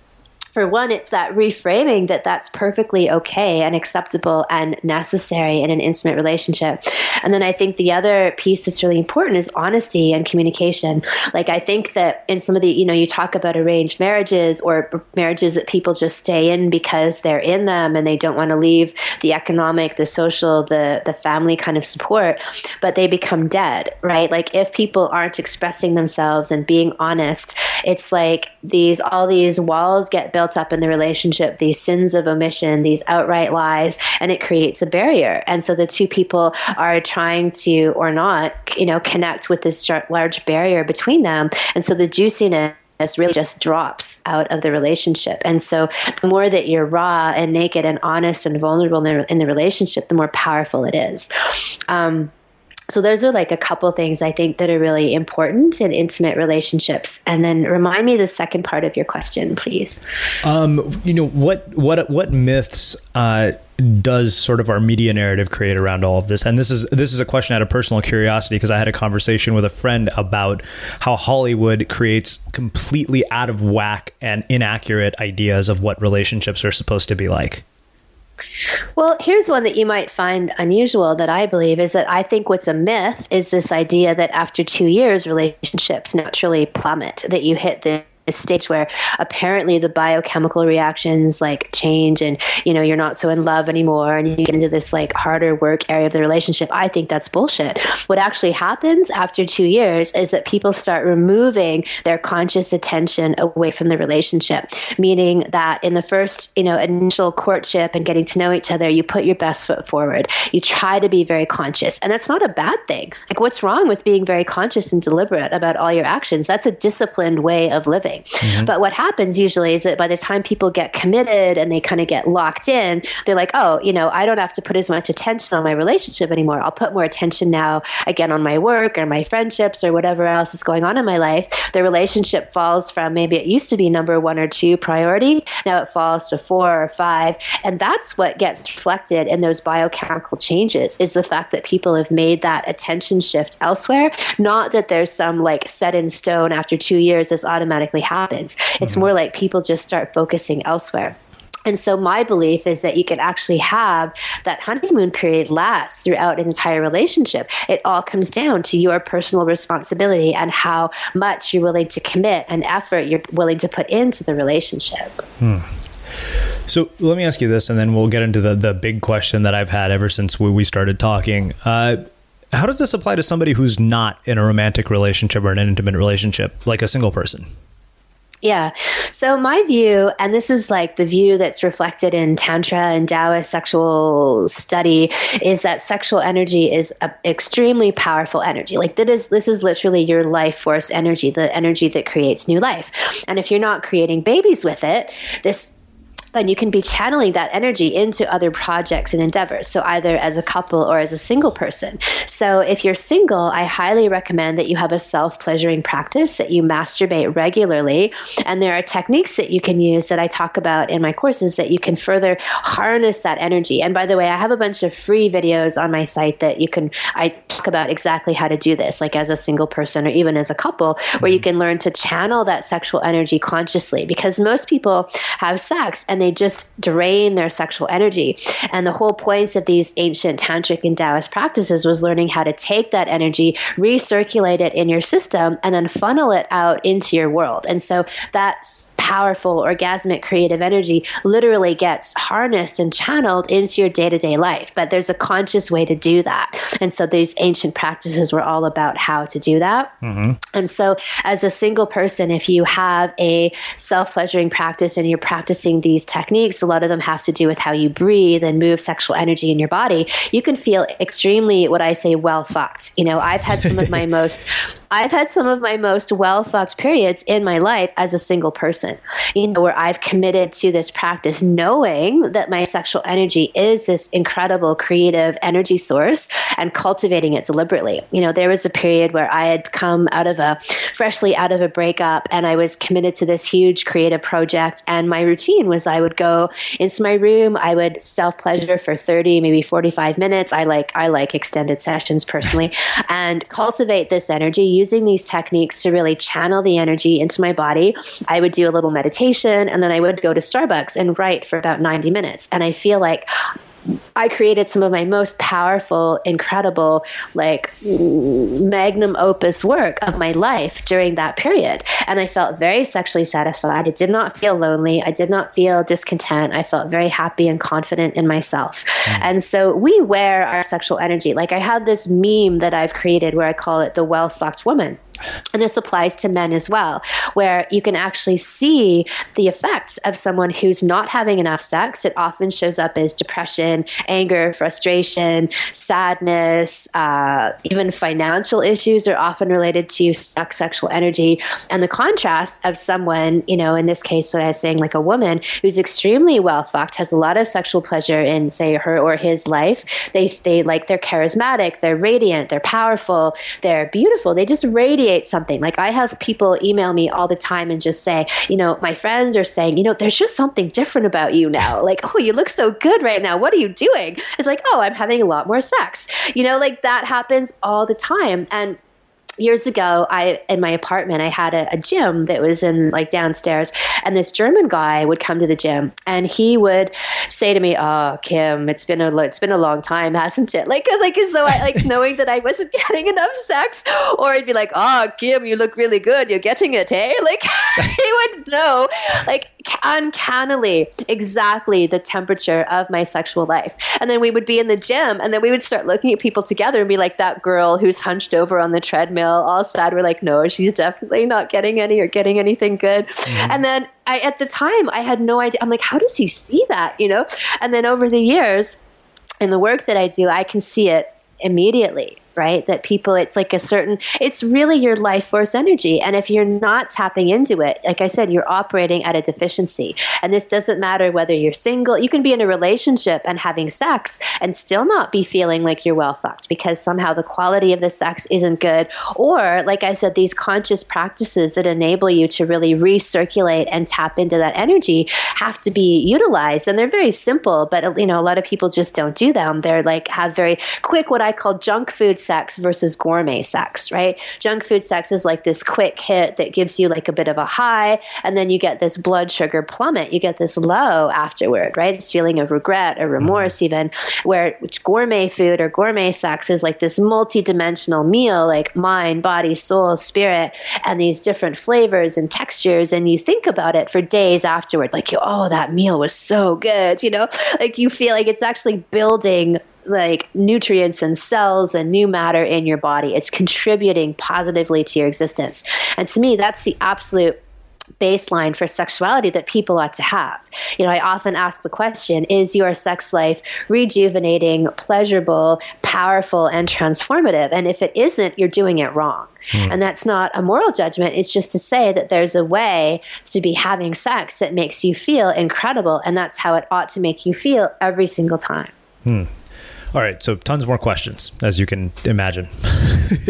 for one, it's that reframing that that's perfectly okay and acceptable and necessary in an intimate relationship. And then I think the other piece that's really important is honesty and communication. Like, I think that in some of the, you know, you talk about arranged marriages or marriages that people just stay in because they're in them and they don't want to leave the economic, the social, the, the family kind of support, but they become dead, right? Like, if people aren't expressing themselves and being honest, it's like these, all these walls get built built up in the relationship, these sins of omission, these outright lies, and it creates a barrier. And so the two people are trying to, or not, you know, connect with this large barrier between them. And so the juiciness really just drops out of the relationship. And so the more that you're raw and naked and honest and vulnerable in the, in the relationship, the more powerful it is. Um, so those are like a couple things I think that are really important in intimate relationships. And then remind me the second part of your question, please. Um, you know what what what myths uh, does sort of our media narrative create around all of this? And this is this is a question out of personal curiosity because I had a conversation with a friend about how Hollywood creates completely out of whack and inaccurate ideas of what relationships are supposed to be like. Well, here's one that you might find unusual that I believe is that I think what's a myth is this idea that after two years, relationships naturally plummet, that you hit the stage where apparently the biochemical reactions like change and you know you're not so in love anymore and you get into this like harder work area of the relationship i think that's bullshit. What actually happens after two years is that people start removing their conscious attention away from the relationship meaning that in the first you know initial courtship and getting to know each other you put your best foot forward. You try to be very conscious. And that's not a bad thing. Like what's wrong with being very conscious and deliberate about all your actions? That's a disciplined way of living Mm-hmm. But what happens usually is that by the time people get committed and they kind of get locked in, they're like, oh, you know, I don't have to put as much attention on my relationship anymore. I'll put more attention now, again, on my work or my friendships or whatever else is going on in my life. The relationship falls from maybe it used to be number one or two priority. Now it falls to four or five. And that's what gets reflected in those biochemical changes is the fact that people have made that attention shift elsewhere. Not that there's some like set in stone after two years, this automatically happens. It's mm-hmm. more like people just start focusing elsewhere. And so my belief is that you can actually have that honeymoon period last throughout an entire relationship. It all comes down to your personal responsibility and how much you're willing to commit and effort you're willing to put into the relationship. Hmm. So let me ask you this, and then we'll get into the, the big question that I've had ever since we, we started talking. Uh, how does this apply to somebody who's not in a romantic relationship or an intimate relationship, like a single person? Yeah. So my view, and this is like the view that's reflected in Tantra and Taoist sexual study, is that sexual energy is an extremely powerful energy. Like that is this is literally your life force energy, the energy that creates new life. And if you're not creating babies with it, this then you can be channeling that energy into other projects and endeavors. So either as a couple or as a single person. So if you're single, I highly recommend that you have a self pleasuring practice, that you masturbate regularly. And there are techniques that you can use that I talk about in my courses that you can further harness that energy. And by the way, I have a bunch of free videos on my site that you can, I talk about exactly how to do this, like as a single person or even as a couple, where you mm-hmm. can learn to channel that sexual energy consciously because most people have sex and they just drain their sexual energy. And the whole point of these ancient tantric and Taoist practices was learning how to take that energy, recirculate it in your system, and then funnel it out into your world. And so that powerful, orgasmic, creative energy literally gets harnessed and channeled into your day to day life. But there's a conscious way to do that. And so these ancient practices were all about how to do that. Mm-hmm. And so, as a single person, if you have a self pleasuring practice and you're practicing these techniques, a lot of them have to do with how you breathe and move sexual energy in your body. You can feel extremely, what I say, well fucked. You know, I've had some of my most I've had some of my most well fucked periods in my life as a single person, you know, where I've committed to this practice knowing that my sexual energy is this incredible creative energy source and cultivating it deliberately. You know, there was a period where I had come out of a freshly out of a breakup and I was committed to this huge creative project. And my routine was I would go into my room, I would self pleasure for 30, maybe 45 minutes. I like, I like extended sessions personally and cultivate this energy using these techniques to really channel the energy into my body, I would do a little meditation and then I would go to Starbucks and write for about 90 minutes. And I feel like I created some of my most powerful, incredible, like magnum opus work of my life during that period. And I felt very sexually satisfied. I did not feel lonely. I did not feel discontent. I felt very happy and confident in myself. Mm. And so we wear our sexual energy. Like I have this meme that I've created where I call it the well fucked woman. And this applies to men as well, where you can actually see the effects of someone who's not having enough sex. It often shows up as depression, anger, frustration, sadness, uh, even financial issues are often related to stuck sexual energy. And the contrast of someone, you know, in this case, what I was saying, like a woman who's extremely well fucked, has a lot of sexual pleasure in, say, her or his life. They, they like, they're charismatic, they're radiant, they're powerful, they're beautiful. They just radiate something. Like I have people email me all the time and just say, you know, my friends are saying, you know, there's just something different about you now. Like, oh, you look so good right now. What are you doing? It's like, oh, I'm having a lot more sex. You know, like that happens all the time. And years ago i in my apartment i had a, a, gym that was in like downstairs and this german guy would come to the gym and he would say to me oh kim it's been a it's been a long time hasn't it? Like like as though i like knowing that i wasn't getting enough sex or i'd be like oh kim you look really good you're getting it hey eh? like he would know like uncannily exactly the temperature of my sexual life. And then we would be in the gym and then we would start looking at people together and be like that girl who's hunched over on the treadmill all sad. We're like, no, she's definitely not getting any or getting anything good. Mm-hmm. And then I, at the time, I had no idea. I'm like, how does he see that? You know? And then over the years, in the work that I do, I can see it immediately right? That people, it's like a certain, it's really your life force energy. And if you're not tapping into it, like I said, you're operating at a deficiency. And this doesn't matter whether you're single, you can be in a relationship and having sex and still not be feeling like you're well fucked because somehow the quality of the sex isn't good. Or, like I said, these conscious practices that enable you to really recirculate and tap into that energy have to be utilized. And they're very simple, but you know, a lot of people just don't do them. They're like have very quick, what I call junk food sex versus gourmet sex, right? Junk food sex is like this quick hit that gives you like a bit of a high, and then you get this blood sugar plummet. You get this low afterward, right? This feeling of regret or remorse, mm-hmm. even where gourmet food or gourmet sex is like this multi-dimensional meal, like mind, body, soul, spirit, and these different flavors and textures. And you think about it for days afterward, like, you, oh, that meal was so good, you know? Like you feel like it's actually building like nutrients and cells and new matter in your body. It's contributing positively to your existence. And to me, that's the absolute baseline for sexuality that people ought to have. You know, I often ask the question is your sex life rejuvenating, pleasurable, powerful, and transformative? And if it isn't, you're doing it wrong. Mm. And that's not a moral judgment. It's just to say that there's a way to be having sex that makes you feel incredible. And that's how it ought to make you feel every single time. Hmm. All right, so tons more questions, as you can imagine.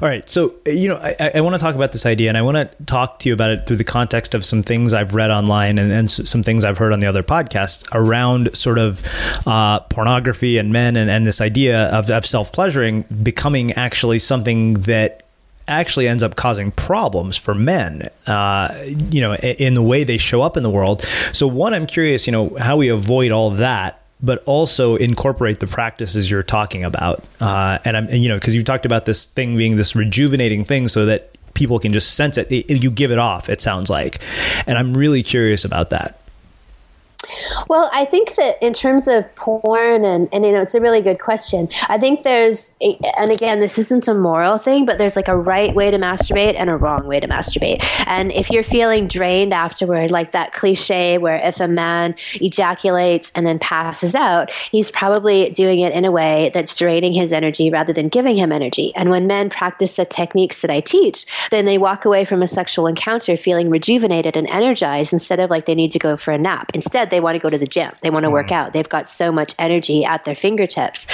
All right, so you know, I, I want to talk about this idea, and I want to talk to you about it through the context of some things I've read online and, and some things I've heard on the other podcasts around sort of uh, pornography and men, and, and this idea of, of self pleasuring becoming actually something that actually ends up causing problems for men, uh, you know, in the way they show up in the world. So, one, I'm curious, you know, how we avoid all that but also incorporate the practices you're talking about. Uh, and I'm, you know, because you talked about this thing being this rejuvenating thing, so that people can just sense it. it. You give it off, it sounds like. And I'm really curious about that. Well, I think that in terms of porn, and, and you know, it's a really good question. I think there's, a, and again, this isn't a moral thing, but there's like a right way to masturbate and a wrong way to masturbate. And if you're feeling drained afterward, like that cliche where if a man ejaculates and then passes out, he's probably doing it in a way that's draining his energy rather than giving him energy. And when men practice the techniques that I teach, then they walk away from a sexual encounter feeling rejuvenated and energized instead of like they need to go for a nap. Instead, they want to go to the gym. They want to work mm. out. They've got so much energy at their fingertips.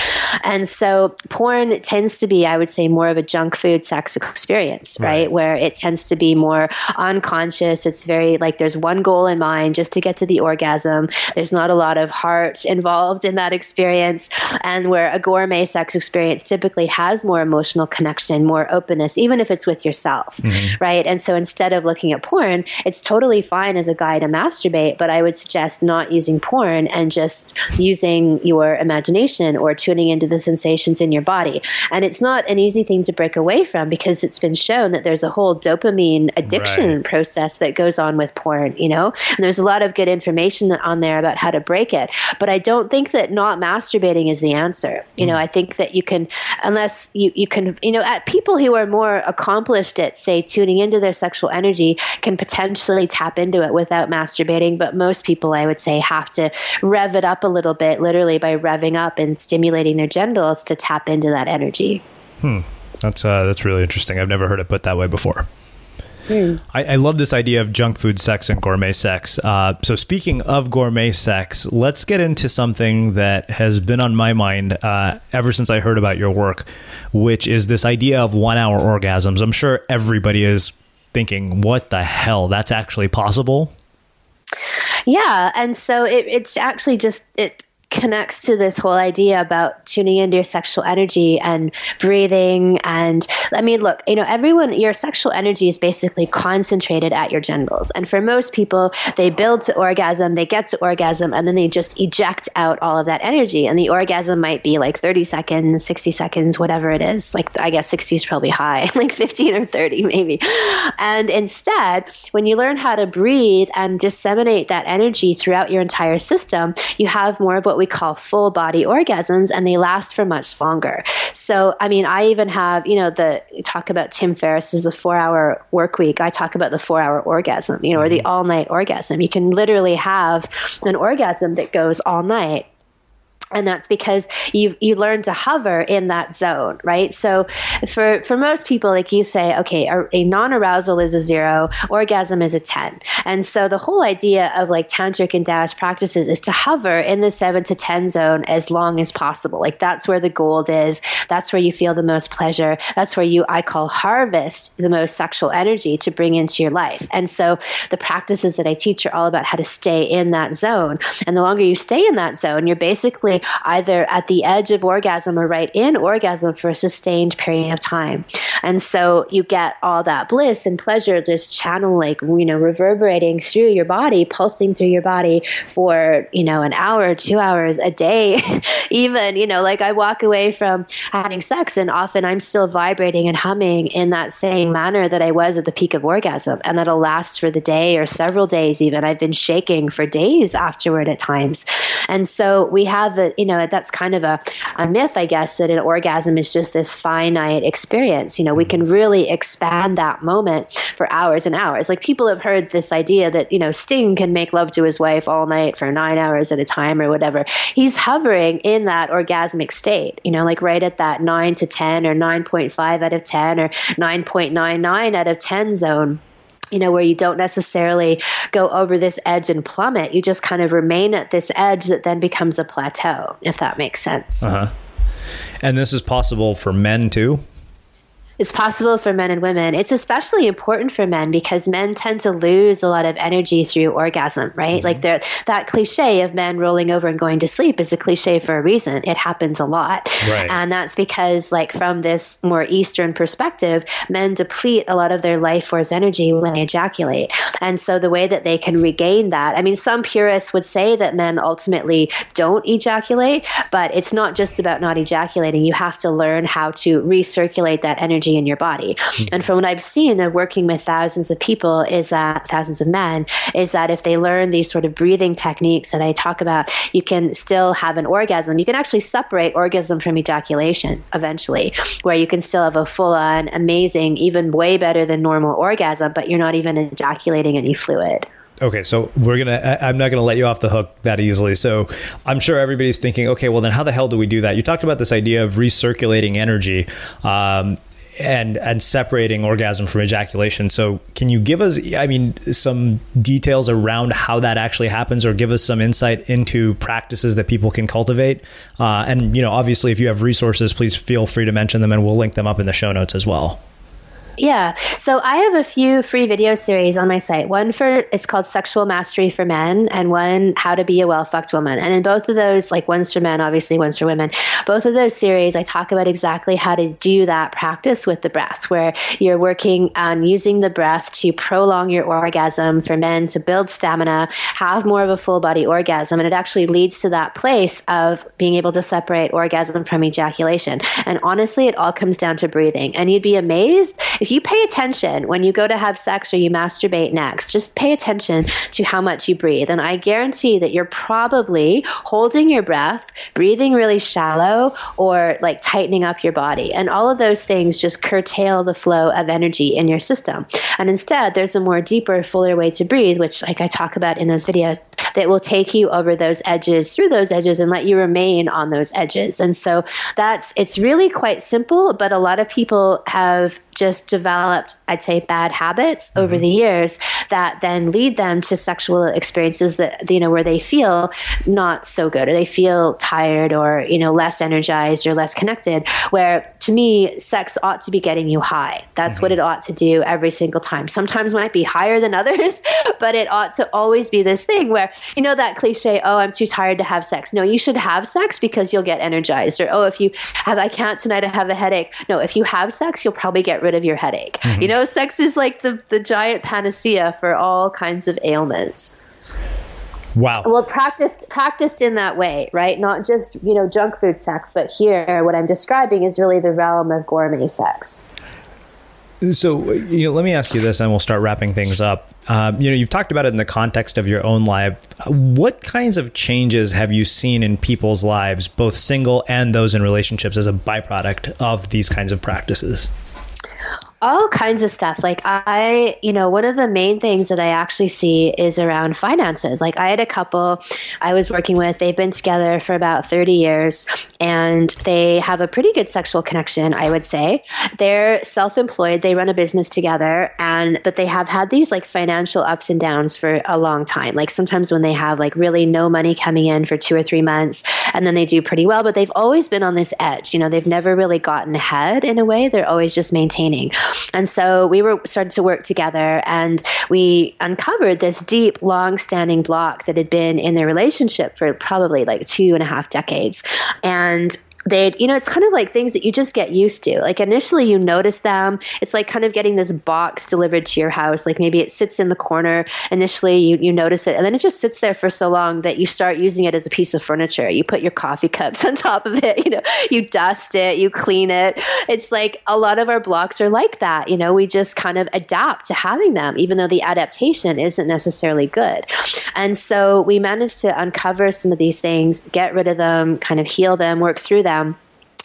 And so porn tends to be, I would say, more of a junk food sex experience, right? right? Where it tends to be more unconscious. It's very like there's one goal in mind just to get to the orgasm. There's not a lot of heart involved in that experience. And where a gourmet sex experience typically has more emotional connection, more openness, even if it's with yourself, mm-hmm. right? And so instead of looking at porn, it's totally fine as a guy to masturbate, but I would suggest not using porn and just using your imagination or tuning into the sensations in your body. And it's not an easy thing to break away from because it's been shown that there's a whole dopamine addiction right. process that goes on with porn, you know? And there's a lot of good information on there about how to break it. But I don't think that not masturbating is the answer. You mm. know, I think that you can, unless you, you can, you know, at people who are more accomplished at, say, tuning into their sexual energy can potentially tap into it without masturbating. But most people, I would say, have to rev it up a little bit, literally by revving up and stimulating their genitals to tap into that energy. Hmm. That's uh, that's really interesting. I've never heard it put that way before. Hmm. I, I, love this idea of junk food sex and gourmet sex. Uh, so, speaking of gourmet sex, let's get into something that has been on my mind uh, ever since I heard about your work, which is this idea of one hour orgasms. I'm sure everybody is thinking, what the hell? That's actually possible? Yeah, and so it, it's actually just it connects to this whole idea about tuning into your sexual energy and breathing. And I mean, look, you know, everyone, your sexual energy is basically concentrated at your genitals. And for most people, they build to orgasm, they get to orgasm, and then they just eject out all of that energy. And the orgasm might be like 30 seconds, 60 seconds, whatever it is. Like, I guess 60 is probably high, like 15 or 30 maybe. And instead, when you learn how to breathe and disseminate that energy throughout your entire system, you have more of what we we call full body orgasms and they last for much longer. So, I mean, I even have, you know, the talk about Tim Ferriss's the four hour work week. I talk about the four hour orgasm, you know, or the mm-hmm. all night orgasm. You can literally have an orgasm that goes all night and that's because you you learn to hover in that zone right? So for for most people like you say okay a, a, non-arousal is a zero orgasm is a 10 and so the whole idea of like tantric and taoist practices is to hover in the 7 to 10 zone as long as possible. Like that's where the gold is. That's where you feel the most pleasure. That's where you i call harvest the most sexual energy to bring into your life. And so the practices that i teach are all about how to stay in that zone. And the longer you stay in that zone you're basically either at the edge of orgasm or right in orgasm for a sustained period of time. And so you get all that bliss and pleasure just channel like, you know, reverberating through your body, pulsing through your body for, you know, an hour, two hours, a day, even, you know, like I walk away from having sex and often I'm still vibrating and humming in that same manner that I was at the peak of orgasm. And that'll last for the day or several days even. I've been shaking for days afterward at times. And so we have the you know, that's kind of a, a myth, I guess, that an orgasm is just this finite experience. You know, we can really expand that moment for hours and hours. Like people have heard this idea that, you know, Sting can make love to his wife all night for nine hours at a time or whatever. He's hovering in that orgasmic state, you know, like right at that nine to 10 or 9.5 out of 10 or 9.99 out of 10 zone you know, where you don't necessarily go over this edge and plummet. You just kind of remain at this edge that then becomes a plateau, if that makes sense. Uh huh. And this is possible for men too? It's possible for men and women. It's especially important for men because men tend to lose a lot of energy through orgasm, right? Mm-hmm. Like that cliche of men rolling over and going to sleep is a cliche for a reason. It happens a lot. Right. And that's because, like, from this more Eastern perspective, men deplete a lot of their life force energy when they ejaculate. And so the way that they can regain that, I mean, some purists would say that men ultimately don't ejaculate, but it's not just about not ejaculating. You have to learn how to recirculate that energy energy in your body. Mm-hmm. And from what I've seen of working with thousands of people, is that thousands of men, is that if they learn these sort of breathing techniques that I talk about, you can still have an orgasm. You can actually separate orgasm from ejaculation eventually, where you can still have a full on, amazing, even way better than normal orgasm, but you're not even ejaculating any fluid. Okay, so we're gonna. I'm not gonna let you off the hook that easily. So I'm sure everybody's thinking, okay, well then how the hell do we do that? You talked about this idea of recirculating energy. Um, and and separating orgasm from ejaculation. So, can you give us, I mean, some details around how that actually happens, or give us some insight into practices that people can cultivate? Uh, and you know, obviously, if you have resources, please feel free to mention them, and we'll link them up in the show notes as well. Yeah. So I have a few free video series on my site. One for it's called Sexual Mastery for Men and one How to Be a Well Fucked Woman. And in both of those, like one's for men, obviously one's for women. Both of those series I talk about exactly how to do that practice with the breath, where you're working on using the breath to prolong your orgasm for men to build stamina, have more of a full body orgasm. And it actually leads to that place of being able to separate orgasm from ejaculation. And honestly, it all comes down to breathing. And you'd be amazed if you pay attention when you go to have sex or you masturbate next, just pay attention to how much you breathe. And I guarantee that you're probably holding your breath, breathing really shallow, or like tightening up your body. And all of those things just curtail the flow of energy in your system. And instead, there's a more deeper, fuller way to breathe, which, like I talk about in those videos, that will take you over those edges, through those edges, and let you remain on those edges. And so that's, it's really quite simple, but a lot of people have just developed, I'd say, bad habits mm-hmm. over the years that then lead them to sexual experiences that, you know, where they feel not so good or they feel tired or, you know, less energized or less connected. Where to me, sex ought to be getting you high. That's mm-hmm. what it ought to do every single time. Sometimes might be higher than others, but it ought to always be this thing where, you know, that cliche, oh, I'm too tired to have sex. No, you should have sex because you'll get energized. Or, oh, if you have, I can't tonight, I have a headache. No, if you have sex, you'll probably get rid of your headache. Mm-hmm. You know, sex is like the, the giant panacea for all kinds of ailments. Wow. Well, practiced practiced in that way, right? Not just you know junk food sex, but here what I'm describing is really the realm of gourmet sex. So, you know, let me ask you this, and we'll start wrapping things up. Um, you know, you've talked about it in the context of your own life. What kinds of changes have you seen in people's lives, both single and those in relationships, as a byproduct of these kinds of practices? All kinds of stuff. Like I, you know, one of the main things that I actually see is around finances. Like I had a couple I was working with, they've been together for about 30 years and they have a pretty good sexual connection, I would say. They're self-employed, they run a business together and but they have had these like financial ups and downs for a long time. Like sometimes when they have like really no money coming in for 2 or 3 months and then they do pretty well, but they've always been on this edge. You know, they've never really gotten ahead in a way. They're always just maintaining. And so we were started to work together and we uncovered this deep, long standing block that had been in their relationship for probably like two and a half decades. And they'd you know it's kind of like things that you just get used to. Like initially you notice them. It's like kind of getting this box delivered to your house. Like maybe it sits in the corner initially you, you notice it and then it just sits there for so long that you start using it as a piece of furniture. You put your coffee cups on top of it you know you dust it you clean it. It's like a lot of our blocks are like that you know we just kind of adapt to having them even though the adaptation isn't necessarily good. And so we managed to uncover some of these things get rid of them kind of heal them work through them them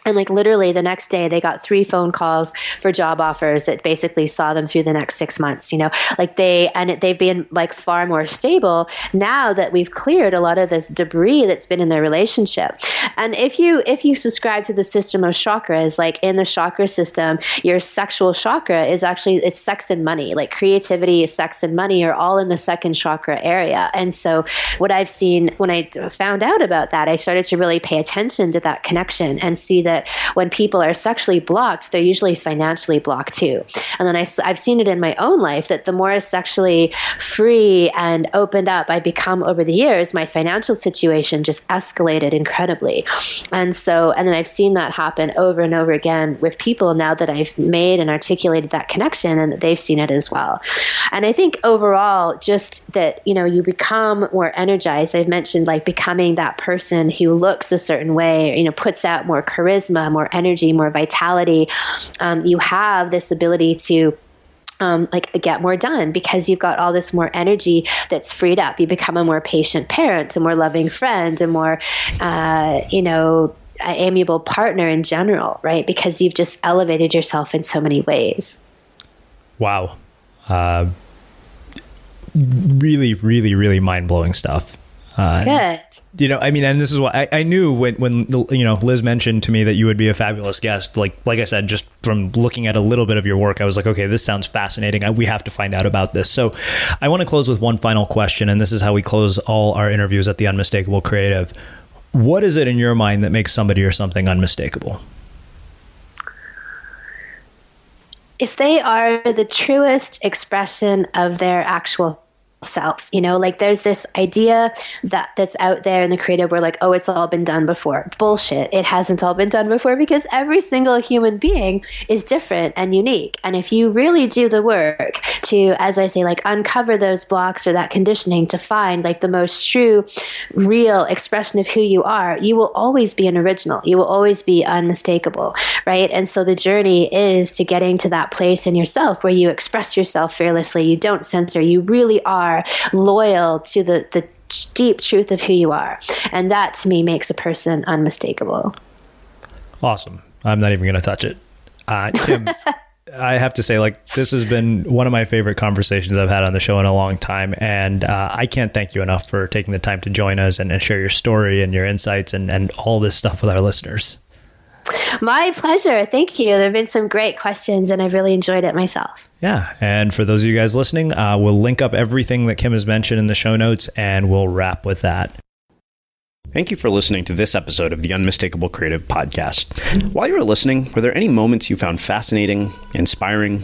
and like literally the next day they got three phone calls for job offers that basically saw them through the next six months you know? Like they and they've been like far more stable now that we've cleared a lot of this debris that's been in their relationship. And if you if you subscribe to the system of chakras like in the chakra system your sexual chakra is actually it's sex and money. Like creativity sex and money. Are all in the second chakra area. And so what i've seen when i found out about that i started to really pay attention to that connection and see that that when people are sexually blocked, they're usually financially blocked too. And then I, I've seen it in my own life that the more sexually free and opened up I become over the years, my financial situation just escalated incredibly. And so, and then I've seen that happen over and over again with people now that I've made and articulated that connection and that they've seen it as well. And I think overall, just that, you know, you become more energized. I've mentioned like becoming that person who looks a certain way, or, you know, puts out more charisma charisma, more energy, more vitality. Um, you have this ability to um, like get more done because you've got all this more energy that's freed up. You become a more patient parent, a more loving friend, a more, uh, you know, amiable partner in general, right? Because you've just elevated yourself in so many ways. Wow. Uh, really, really, really mind blowing stuff. Uh, Good. You know, I mean, and this is what I, I, knew when, when, you know, Liz mentioned to me that you would be a fabulous guest. Like, like I said, just from looking at a little bit of your work, I was like, okay, this sounds fascinating. I, we have to find out about this. So I want to close with one final question. And this is how we close all our interviews at the Unmistakable Creative. What is it in your mind that makes somebody or something unmistakable? If they are the truest expression of their actual selves you know? Like there's this idea that that's out there in the creative where like oh it's all been done before. Bullshit. It hasn't all been done before because every single human being is different and unique. And if you really do the work to as i say like uncover those blocks or that conditioning to find like the most true real expression of who you are you will always be an original. You will always be unmistakable right? And so the journey is to getting to that place in yourself where you express yourself fearlessly. You don't censor. You really are are loyal to the, the deep truth of who you are. And that to me makes a person unmistakable. Awesome. I'm not even going to touch it. Uh, Kim, I have to say, like, this has been one of my favorite conversations I've had on the show in a long time. And uh, I can't thank you enough for taking the time to join us and, and share your story and your insights and, and all this stuff with our listeners. My pleasure. Thank you. There have been some great questions, and I've really enjoyed it myself. Yeah. And for those of you guys listening, uh, we'll link up everything that Kim has mentioned in the show notes, and we'll wrap with that. Thank you for listening to this episode of the Unmistakable Creative Podcast. While you were listening, were there any moments you found fascinating, inspiring,